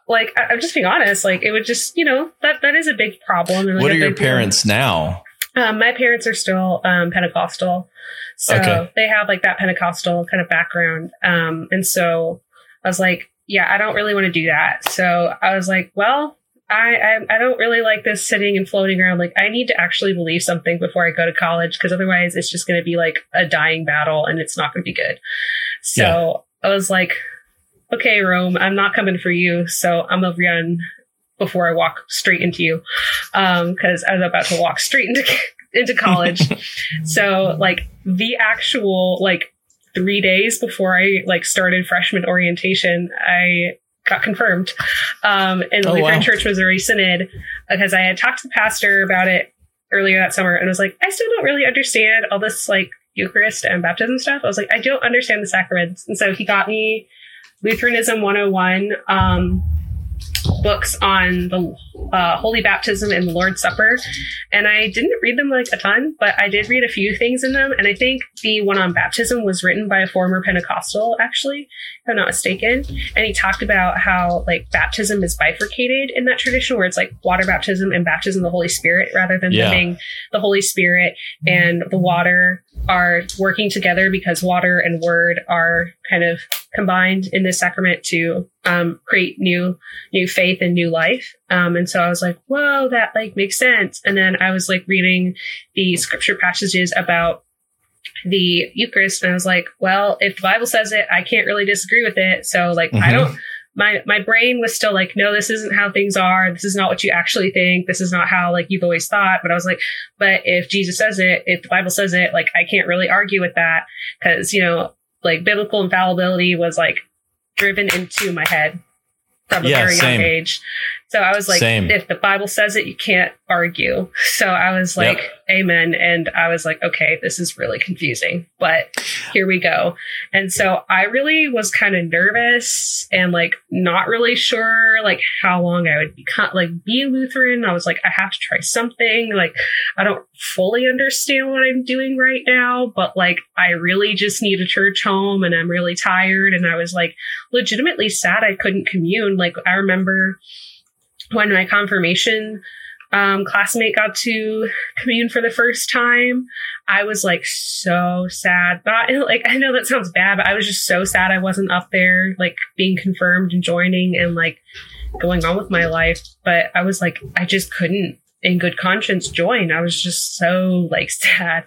like I, am just being honest. Like it would just you know that that is a big problem. And, like, what are your parents deal. now? Um, my parents are still um, Pentecostal. So okay. they have like that Pentecostal kind of background. Um, and so I was like, yeah, I don't really want to do that. So I was like, well, I, I, I don't really like this sitting and floating around. Like I need to actually believe something before I go to college because otherwise it's just going to be like a dying battle and it's not going to be good. So yeah. I was like, okay, Rome, I'm not coming for you. So I'm gonna run before I walk straight into you. Um, cause I was about to walk straight into into college. so like the actual like three days before I like started freshman orientation, I got confirmed um, in the oh, Lutheran wow. Church Missouri Synod because I had talked to the pastor about it earlier that summer and was like, I still don't really understand all this like Eucharist and baptism stuff. I was like, I don't understand the sacraments. And so he got me Lutheranism 101. Um, books on the uh, Holy Baptism and the Lord's Supper. And I didn't read them like a ton, but I did read a few things in them. And I think the one on baptism was written by a former Pentecostal, actually, if I'm not mistaken. And he talked about how like baptism is bifurcated in that tradition where it's like water baptism and baptism of the Holy Spirit rather than yeah. having the Holy Spirit and the water are working together because water and word are kind of combined in this sacrament to um, create new new faith and new life. Um, and so I was like, whoa, that like makes sense. And then I was like reading the scripture passages about the Eucharist, and I was like, well, if the Bible says it, I can't really disagree with it. So like, mm-hmm. I don't. My my brain was still like, no, this isn't how things are. This is not what you actually think. This is not how like you've always thought. But I was like, but if Jesus says it, if the Bible says it, like I can't really argue with that because you know, like biblical infallibility was like driven into my head from a yeah, very same. young age. So I was like, Same. if the Bible says it, you can't argue. So I was like, yep. amen. And I was like, okay, this is really confusing, but here we go. And so I really was kind of nervous and like not really sure like how long I would become like be Lutheran. I was like, I have to try something. Like I don't fully understand what I'm doing right now, but like I really just need a church home and I'm really tired. And I was like legitimately sad I couldn't commune. Like I remember when my confirmation um, classmate got to commune for the first time, I was like so sad. Not like I know that sounds bad, but I was just so sad I wasn't up there, like being confirmed and joining and like going on with my life. But I was like, I just couldn't, in good conscience, join. I was just so like sad.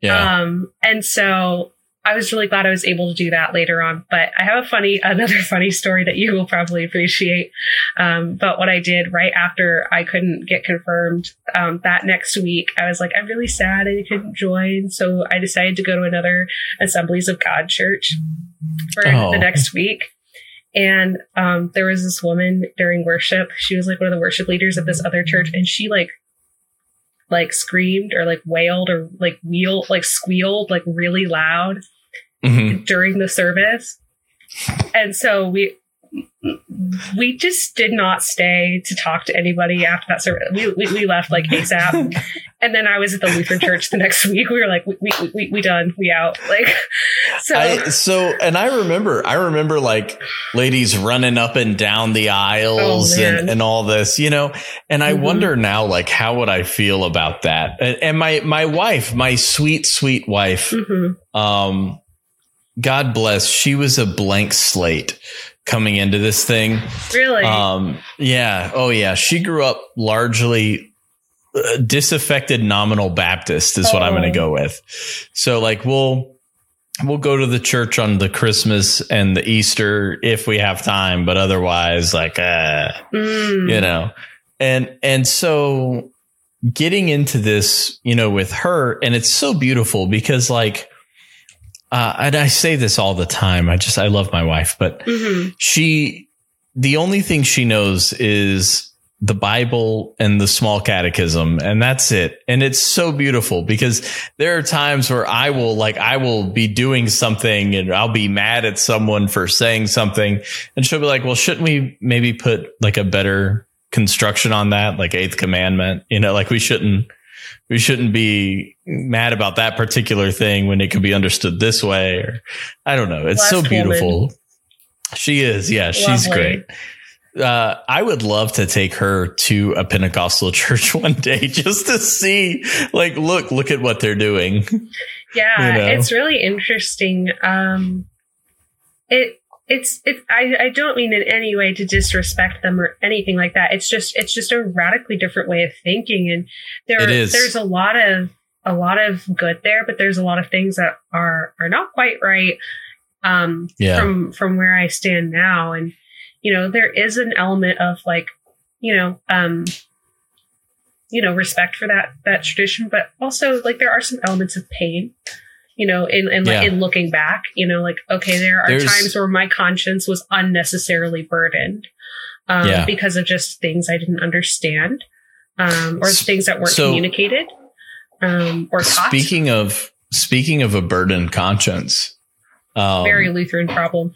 Yeah. Um, and so I was really glad I was able to do that later on. But I have a funny, another funny story that you will probably appreciate. Um, but what I did right after I couldn't get confirmed, um, that next week, I was like, I'm really sad I couldn't join. So I decided to go to another Assemblies of God church for oh. the next week. And um, there was this woman during worship. She was like one of the worship leaders of this other church, and she like like screamed or like wailed or like wheeled like squealed like really loud mm-hmm. during the service. And so we we just did not stay to talk to anybody after that service. We, we, we left like ASAP. and then I was at the Lutheran church the next week. We were like, we, we, we, we done, we out. Like, so. I, so, and I remember, I remember like ladies running up and down the aisles oh, and, and all this, you know, and I mm-hmm. wonder now, like, how would I feel about that? And, and my, my wife, my sweet, sweet wife, mm-hmm. um, God bless, she was a blank slate coming into this thing. Really? Um, yeah. Oh, yeah. She grew up largely uh, disaffected nominal Baptist is oh. what I'm going to go with. So, like, we'll we'll go to the church on the Christmas and the Easter if we have time, but otherwise, like, uh, mm. you know, and and so getting into this, you know, with her, and it's so beautiful because like uh, and I say this all the time. I just, I love my wife, but mm-hmm. she, the only thing she knows is the Bible and the small catechism and that's it. And it's so beautiful because there are times where I will like, I will be doing something and I'll be mad at someone for saying something and she'll be like, well, shouldn't we maybe put like a better construction on that? Like eighth commandment, you know, like we shouldn't, we shouldn't be mad about that particular thing when it could be understood this way or I don't know. It's so beautiful. Woman. She is. Yeah. She's great uh, I would love to take her to a Pentecostal church one day just to see, like, look, look at what they're doing. Yeah, you know? it's really interesting. Um, it it's it. I I don't mean in any way to disrespect them or anything like that. It's just it's just a radically different way of thinking, and there there's a lot of a lot of good there, but there's a lot of things that are are not quite right. Um, yeah. from from where I stand now, and you know, there is an element of like, you know, um, you know, respect for that that tradition, but also like there are some elements of pain, you know, in in, yeah. in looking back, you know, like okay, there are There's, times where my conscience was unnecessarily burdened um, yeah. because of just things I didn't understand um, or things that weren't so, communicated um, or taught. Speaking of speaking of a burdened conscience, um, very Lutheran problem.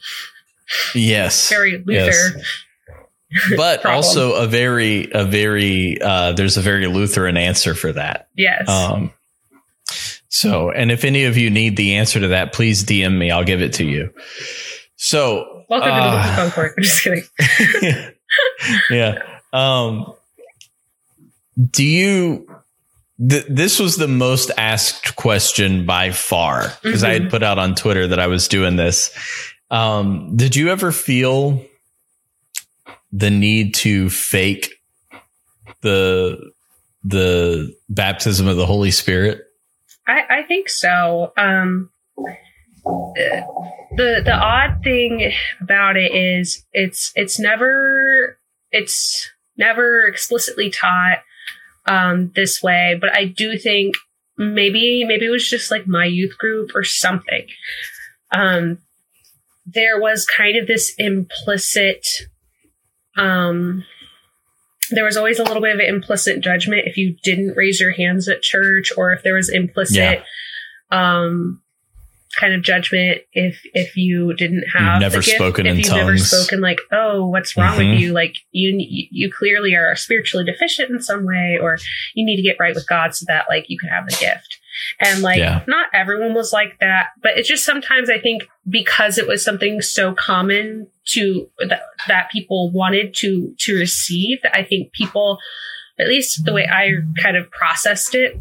Yes. Very Luther. Yes. but also a very a very uh, there's a very Lutheran answer for that. Yes. Um, so, and if any of you need the answer to that, please DM me. I'll give it to you. So, welcome uh, to the Concord. I'm just kidding. yeah. Um, do you? Th- this was the most asked question by far because mm-hmm. I had mm-hmm. put out on Twitter that I was doing this, um, did you ever feel the need to fake the the baptism of the Holy Spirit? I, I think so. Um, the the odd thing about it is it's it's never it's never explicitly taught um, this way, but I do think maybe maybe it was just like my youth group or something. Um, there was kind of this implicit um there was always a little bit of implicit judgment if you didn't raise your hands at church or if there was implicit yeah. um kind of judgment if if you didn't have you've never gift, spoken if in you've tongues. never spoken like oh what's wrong mm-hmm. with you like you you clearly are spiritually deficient in some way or you need to get right with god so that like you can have the gift and like, yeah. not everyone was like that, but it's just sometimes I think because it was something so common to that, that people wanted to, to receive, I think people, at least the way I kind of processed it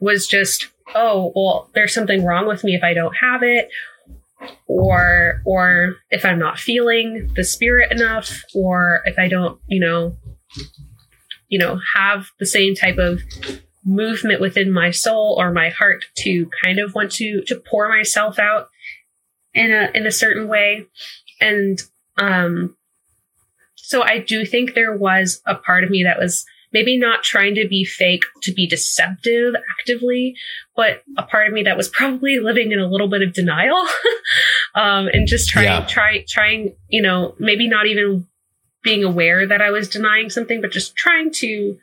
was just, oh, well, there's something wrong with me if I don't have it or or if i'm not feeling the spirit enough or if i don't you know you know have the same type of movement within my soul or my heart to kind of want to to pour myself out in a in a certain way and um so i do think there was a part of me that was maybe not trying to be fake to be deceptive actively but a part of me that was probably living in a little bit of denial um and just trying yeah. try trying you know maybe not even being aware that i was denying something but just trying to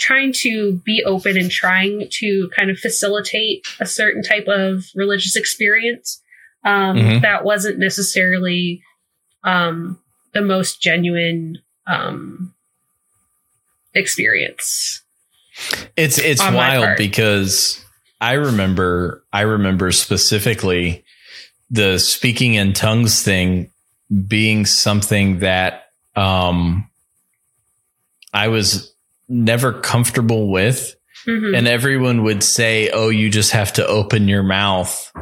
trying to be open and trying to kind of facilitate a certain type of religious experience um, mm-hmm. that wasn't necessarily um, the most genuine um, experience. It's it's wild because I remember I remember specifically the speaking in tongues thing being something that um I was never comfortable with. Mm-hmm. And everyone would say, Oh, you just have to open your mouth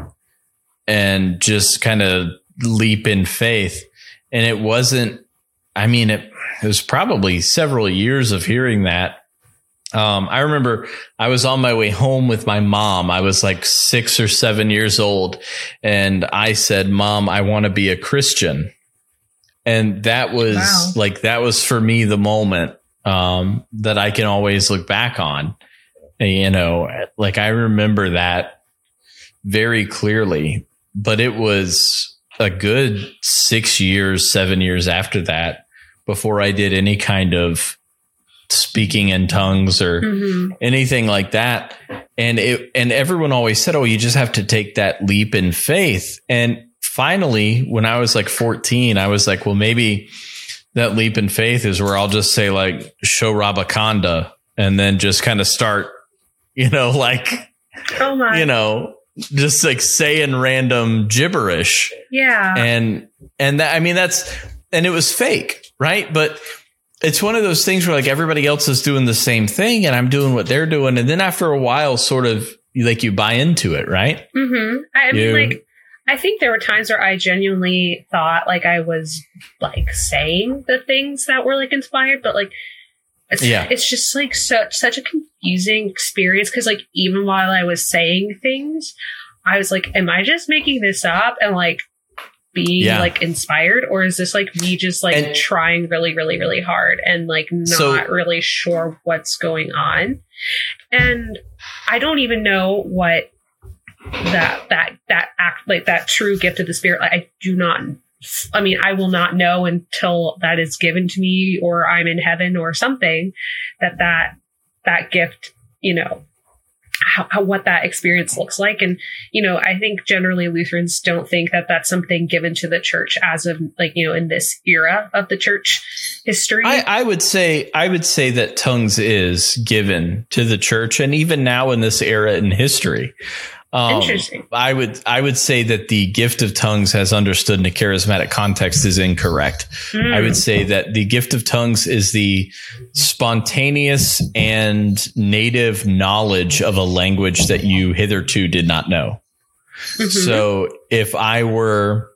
and just kind of leap in faith. And it wasn't, I mean, it, it was probably several years of hearing that. Um, I remember I was on my way home with my mom. I was like six or seven years old. And I said, Mom, I want to be a Christian. And that was wow. like, that was for me the moment um, that I can always look back on. You know, like I remember that very clearly, but it was a good six years, seven years after that before I did any kind of speaking in tongues or hmm anything like that. And it and everyone always said, "Oh, you just have to take that leap in faith." And finally, when I was like 14, I was like, "Well, maybe that leap in faith is where I'll just say like show Rabakanda and then just kind of start, you know, like, Oh you know, just like saying random gibberish." yeah. and and that, I mean that's and it was fake, right? But it's one of those things where like everybody else is doing the same thing, and I'm doing what they're doing, and then after a while, sort of like you buy into it, right? Mm-hmm. I mean, You- like, I think there were times where I genuinely thought like I was like saying the things that were like inspired, but like, it's, Yeah. it's just like such such a confusing experience because like even while I was saying things, I was like, am I just making this up and like being Yeah. like inspired, or is this like me just like And- trying really really really hard and like not So- really sure what's going on? And I don't even know what that that that act like that true gift of the spirit. Like, i do not i mean i will not know until that is given to me or i'm in heaven or something that that that gift you know how, how what that experience looks like. And you know i think generally lutherans don't think that that's something given to the church as of like you know in this era of the church history. I, I would say I would say that tongues is given to the church, and even now in this era in history. Um, Interesting. I would I would say that the gift of tongues, as understood in a charismatic context, is incorrect. Mm. I would say that the gift of tongues is the spontaneous and native knowledge of a language that you hitherto did not know. Mhm. So if I were,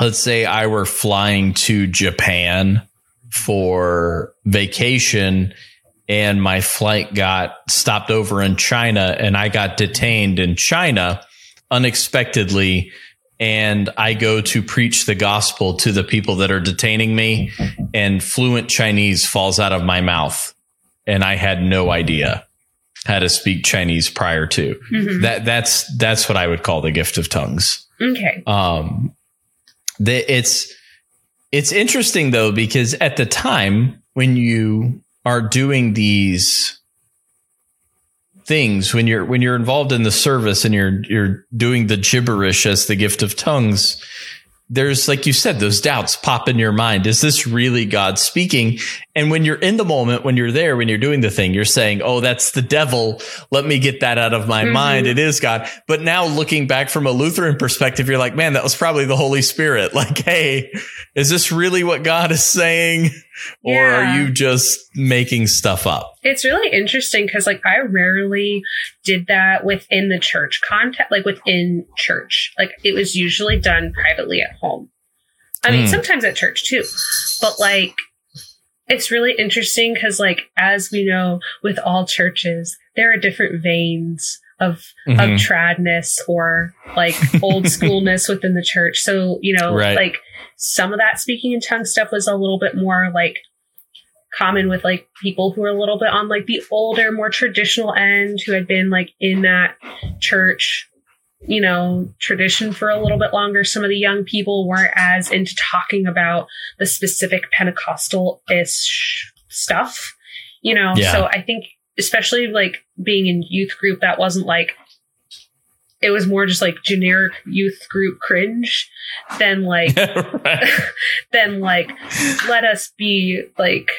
let's say I were flying to Japan for vacation and my flight got stopped over in China and I got detained in China unexpectedly and I go to preach the gospel to the people that are detaining me and fluent Chinese falls out of my mouth and I had no idea how to speak Chinese prior to. Mhm. That that's that's what I would call the gift of tongues. okay Um, the, it's it's interesting though because at the time when you are doing these things when you're when you're involved in the service and you're you're doing the gibberish as the gift of tongues there's like you said those doubts pop in your mind. Is this really god speaking? And when you're in the moment when you're there when you're doing the thing you're saying oh that's the devil. Let me get that out of my Mhm. mind. It is god. But now looking back from a lutheran perspective you're like man that was probably the holy spirit. Like hey is this really what god is saying or Yeah. are you just making stuff up It's really interesting because, like, I rarely did that within the church context, like within church. Like, it was usually done privately at home. I mean, Mm. sometimes at church too, but like, it's really interesting because, like, as we know, with all churches, there are different veins of Mhm. of tradness or like old schoolness within the church. So, you know, Right. like some of that speaking in tongues stuff was a little bit more like common with like people who are a little bit on like the older, more traditional end who had been like in that church, you know, tradition for a little bit longer. Some of the young people weren't as into talking about the specific Pentecostal ish stuff, you know. Yeah. So I think especially like being in youth group, that wasn't like it was more just like generic youth group cringe than like than like let us be like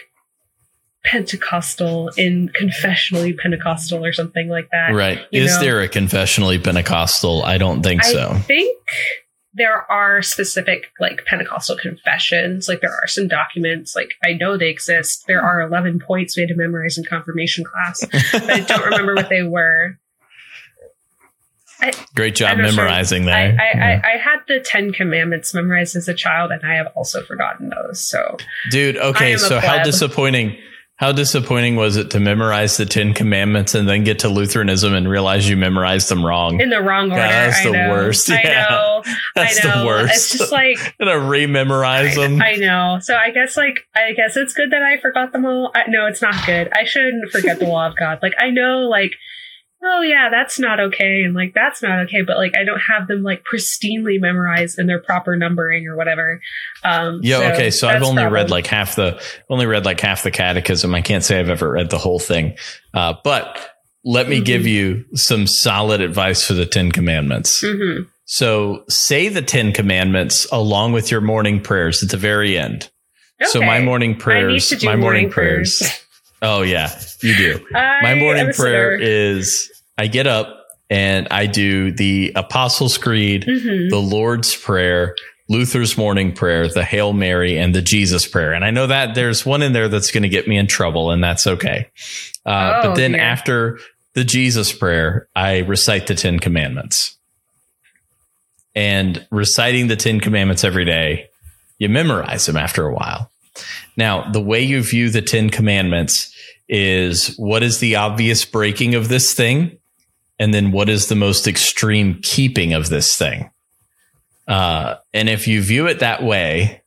Pentecostal in confessionally Pentecostal or something like that. right you is know. there a confessionally pentecostal i don't think I so I think there are specific like Pentecostal confessions. Like there are some documents, like I know they exist. There are 11 points we had to memorize in confirmation class, but I don't remember what they were. Great job I'm sure. memorizing I, I, Yeah. I, I had the Ten Commandments memorized as a child, and I have also forgotten those. So Dude, okay, so how disappointing how disappointing was it to memorize the 10 commandments and then get to Lutheranism and realize you memorized them wrong? in the wrong order. Yeah, that's I the worst. I Yeah. know. That's I know. the worst. It's just like Gonna re-memorize them. I know. So I guess like I guess it's good that I forgot them all. I, no, it's not good. I shouldn't forget the law of God. Like I know like oh yeah, that's not okay, and like that's not okay, but like I don't have them like pristinely memorized in their proper numbering or whatever. Um, Yeah, so okay. So I've only read like half the only read like half the catechism. I can't say I've ever read the whole thing. Uh, but let me Mhm. give you some solid advice for the Ten Commandments. Mhm. So say the Ten Commandments along with your morning prayers at the very end. So my morning I need prayers, to do my morning, morning prayers. prayers. Oh yeah, you do. I My morning prayer is I get up and I do the Apostles' Creed, Mhm. the Lord's Prayer, Luther's morning prayer, the Hail Mary, and the Jesus prayer. And I know that there's one in there that's going to get me in trouble, and that's okay. Uh, Oh, but then dear. after the Jesus prayer, I recite the Ten Commandments. And reciting the Ten Commandments every day, you memorize them after a while. Now, the way you view the Ten Commandments is what is the obvious breaking of this thing? And then what is the most extreme keeping of this thing? Uh, and if you view it that way,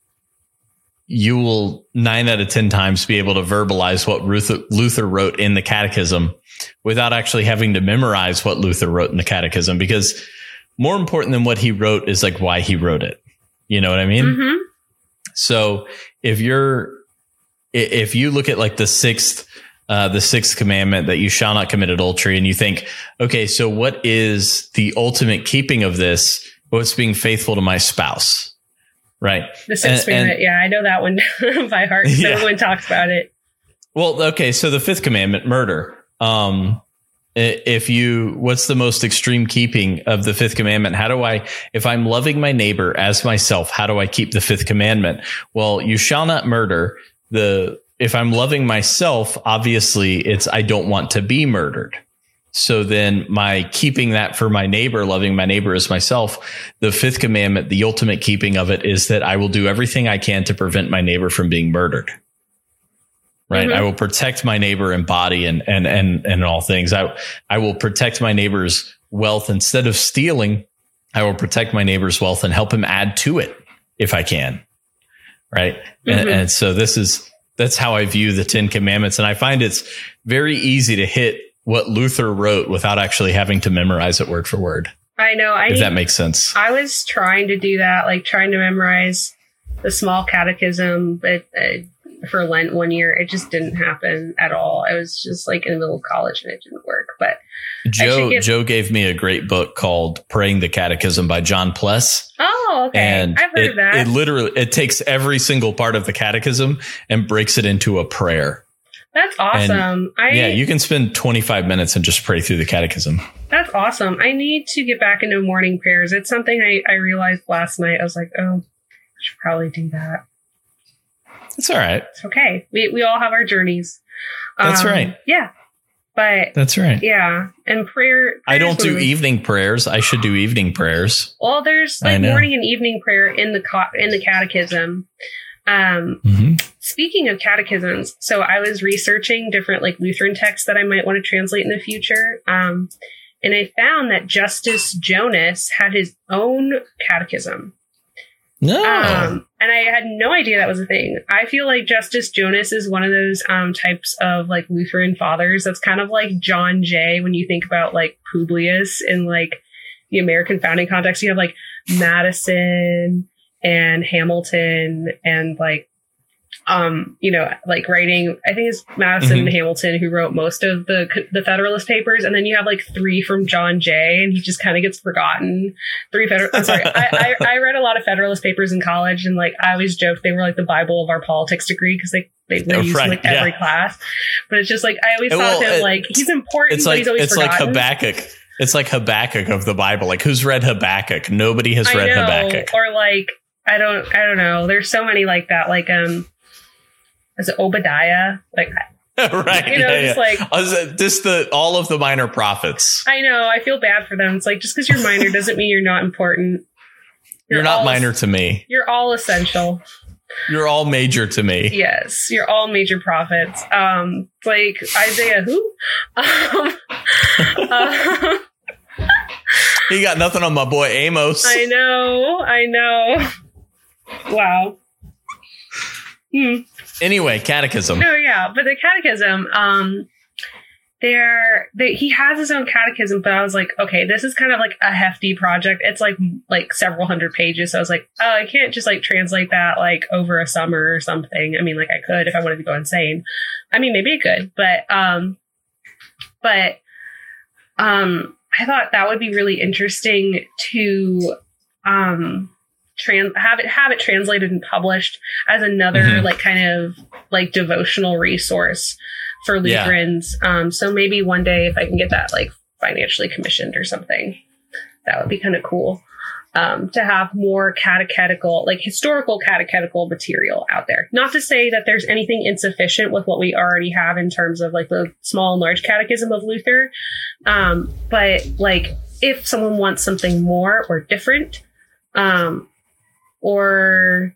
you will nine out of 10 times be able to verbalize what Luther, Luther wrote in the catechism without actually having to memorize what Luther wrote in the catechism. Because more important than what he wrote is like why he wrote it. You know what I mean? Mhm. So if you're, if you look at like the sixth, uh, the sixth commandment that you shall not commit adultery, and you think, okay, so what is the ultimate keeping of this? What's being faithful to my spouse, right? The sixth And- and- commandment. Yeah, I know that one by heart. Yeah. Everyone talks about it. Well, okay, so the fifth commandment, murder. Um, if you, what's the most extreme keeping of the fifth commandment? How do I, if I'm loving my neighbor as myself, how do I keep the fifth commandment? Well, you shall not murder. The, if I'm loving myself, obviously it's, I don't want to be murdered. So then my keeping that for my neighbor, loving my neighbor as myself, the fifth commandment, the ultimate keeping of it is that I will do everything I can to prevent my neighbor from being murdered right? Mhm. i will protect my neighbor in body and and and and all things. I i will protect my neighbor's wealth. Instead of stealing i will protect my neighbor's wealth and help him add to it if i can right? And, Mhm. and so this is that's how i view the 10 commandments. And i find it's very easy to hit what luther wrote without actually having to memorize it word for word. I know. I if need, that makes sense. I was trying to do that, like trying to memorize the small catechism, but uh, for Lent one year, it just didn't happen at all. I was just like in the middle of college and it didn't work. But joe give- joe gave me a great book called praying the catechism by john pless oh, okay, and I've heard it, of that. it literally it takes every single part of the catechism and breaks it into a prayer. that's awesome. I yeah, you can spend 25 minutes and just pray through the catechism. that's awesome. I need to get back into morning prayers. It's something I I realized last night. I was like, oh, I should probably do that. That's all right. It's okay. We we all have our journeys. That's right. Yeah, but That's right. yeah, and prayer. I don't do evening prayers. I should do evening prayers. Well, there's like morning and evening prayer in the co- in the catechism. Um, hmm speaking of catechisms, so I was researching different like Lutheran texts that I might want to translate in the future. Um, and I found that Justus Jonas had his own catechism. No. Um, and I had no idea that was a thing. I feel like Justus Jonas is one of those um, types of like Lutheran fathers that's kind of like John Jay when you think about like Publius in like the American founding context. You have like Madison and Hamilton and like um you know like writing i think it's madison Mhm. and hamilton who wrote most of the the federalist papers and then you have like three from john jay and he just kind of gets forgotten three federal i'm sorry I, I i read a lot of federalist papers in college and like i always joked they were like the bible of our politics degree because they they were Oh, used in like every yeah. class but it's just like i always thought well, him like he's important it's but like he's always it's like. Habakkuk. It's like Habakkuk of the Bible. Like who's read Habakkuk? Nobody has I read know, Habakkuk. or like I don't I don't know. There's so many like that. Like um, is it Obadiah? Like right. you know, yeah, just yeah. like Uh, Just the all of the minor prophets. I know. I feel bad for them. It's like just because you're minor doesn't mean you're not important. You're, not all- minor to me. You're all essential. You're all major to me. Yes, you're all major prophets. Um, like Isaiah, who? Um, uh, You got nothing on my boy Amos. I know. I know. Wow. Hmm. Anyway, catechism. No, yeah, but the catechism, um, there they, he has his own catechism but i was like okay this is kind of like a hefty project. It's like like several hundred pages. So i was like oh i can't just like translate that like over a summer or something. I mean like i could if i wanted to go insane. I mean maybe i could but um but um i thought that would be really interesting to um trans have it have it translated and published as another Mhm. like kind of like devotional resource for Yeah. Lutherans. Um, so maybe one day if I can get that like financially commissioned or something, that would be kind of cool. Um, to have more catechetical, like historical catechetical material out there. Not to say that there's anything insufficient with what we already have in terms of like the small and large catechism of Luther. Um, but like if someone wants something more or different, um, or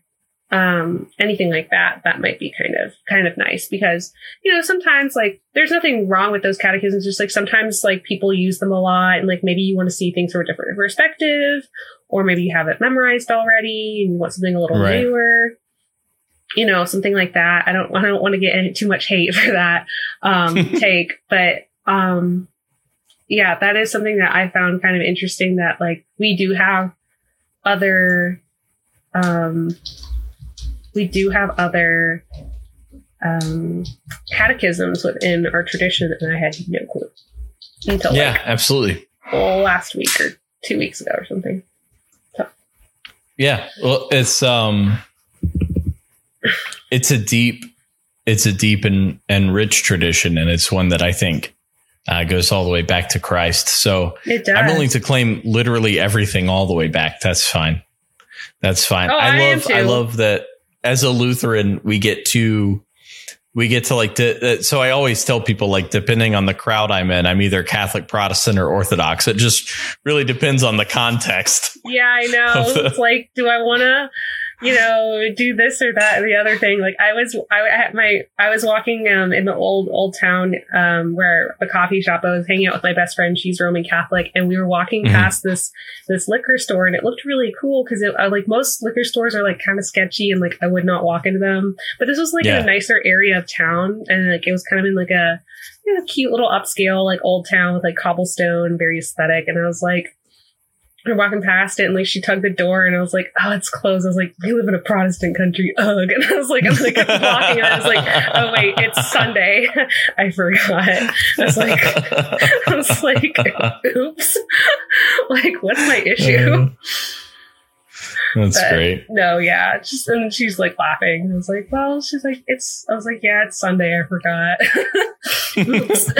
um, anything like that, that might be kind of kind of nice because you know sometimes like there's nothing wrong with those catechisms. Just like sometimes like people use them a lot, and like maybe you want to see things from a different perspective, or maybe you have it memorized already and you want something a little Right. newer. You know, something like that. I don't I don't want to get any, too much hate for that um, take, but um, yeah, that is something that I found kind of interesting. That like we do have other um, we do have other um, catechisms within our tradition, and I had no clue until Yeah, like absolutely. last week or two weeks ago or something. Yeah. Well, it's um it's a deep it's a deep and, and rich tradition and it's one that I think uh, goes all the way back to Christ. So It does. I'm willing to claim literally everything all the way back. That's fine. That's fine. Oh, I I love I love that as a Lutheran we get to we get to like to, uh, so I always tell people like depending on the crowd I'm in, I'm either Catholic, Protestant, or Orthodox. It just really depends on the context. Yeah, I know. the- it's like, do I want to, you know, do this or that or the other thing? Like, I was, I had my, I was walking um, in the old old town um, where the coffee shop. I was hanging out with my best friend. She's Roman Catholic, and we were walking Mhm. past this this liquor store, and it looked really cool because it uh, like most liquor stores are like kind of sketchy, and like I would not walk into them. But this was like in a nicer area of town, and like it was kind of in like a you know, cute little upscale like old town with like cobblestone, very aesthetic, and I was like we're walking past it and like she tugged the door and I was like, oh, it's closed. I was like, we live in a Protestant country. Ugh. And I was like, I was like walking and I was like, oh wait, it's Sunday. I forgot. I was like, I was like, oops. like, what's my issue? That's But- great. No, yeah. Just and she's like laughing. I was like, well, she's like, it's I was like, yeah, it's Sunday, I forgot. oops.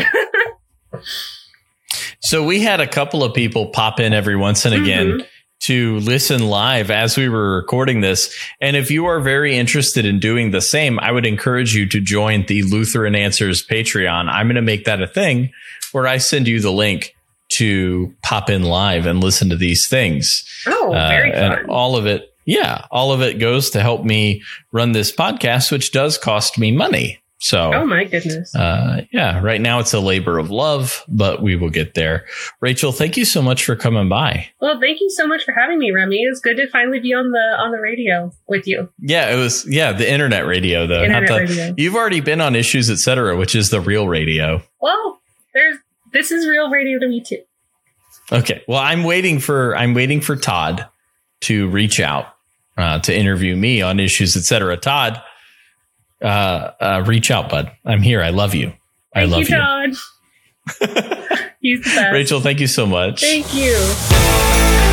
So we had a couple of people pop in every once and again Mhm. to listen live as we were recording this. And if you are very interested in doing the same, I would encourage you to join the Lutheran Answers Patreon. I'm going to make that a thing where I send you the link to pop in live and listen to these things. Oh, Uh, very fun. and all of it, yeah, all of it goes to help me run this podcast, which does cost me money. So, oh my goodness. uh, yeah, right now it's a labor of love, but we will get there. Rachel, thank you so much for coming by. Well, thank you so much for having me, Remy. It's good to finally be on the on the radio with you. Yeah, it was, yeah, the internet radio though. Internet the, radio. You've already been on issues, etc., which is the real radio. Well, there's this is real radio to me too. Okay. Well, I'm waiting for, I'm waiting for Todd to reach out, uh, to interview me on issues, etc. Todd, uh, uh, reach out, bud. I'm here. I love you. I Thank love you, Todd. He's the best. Rachel, thank you so much. Thank you.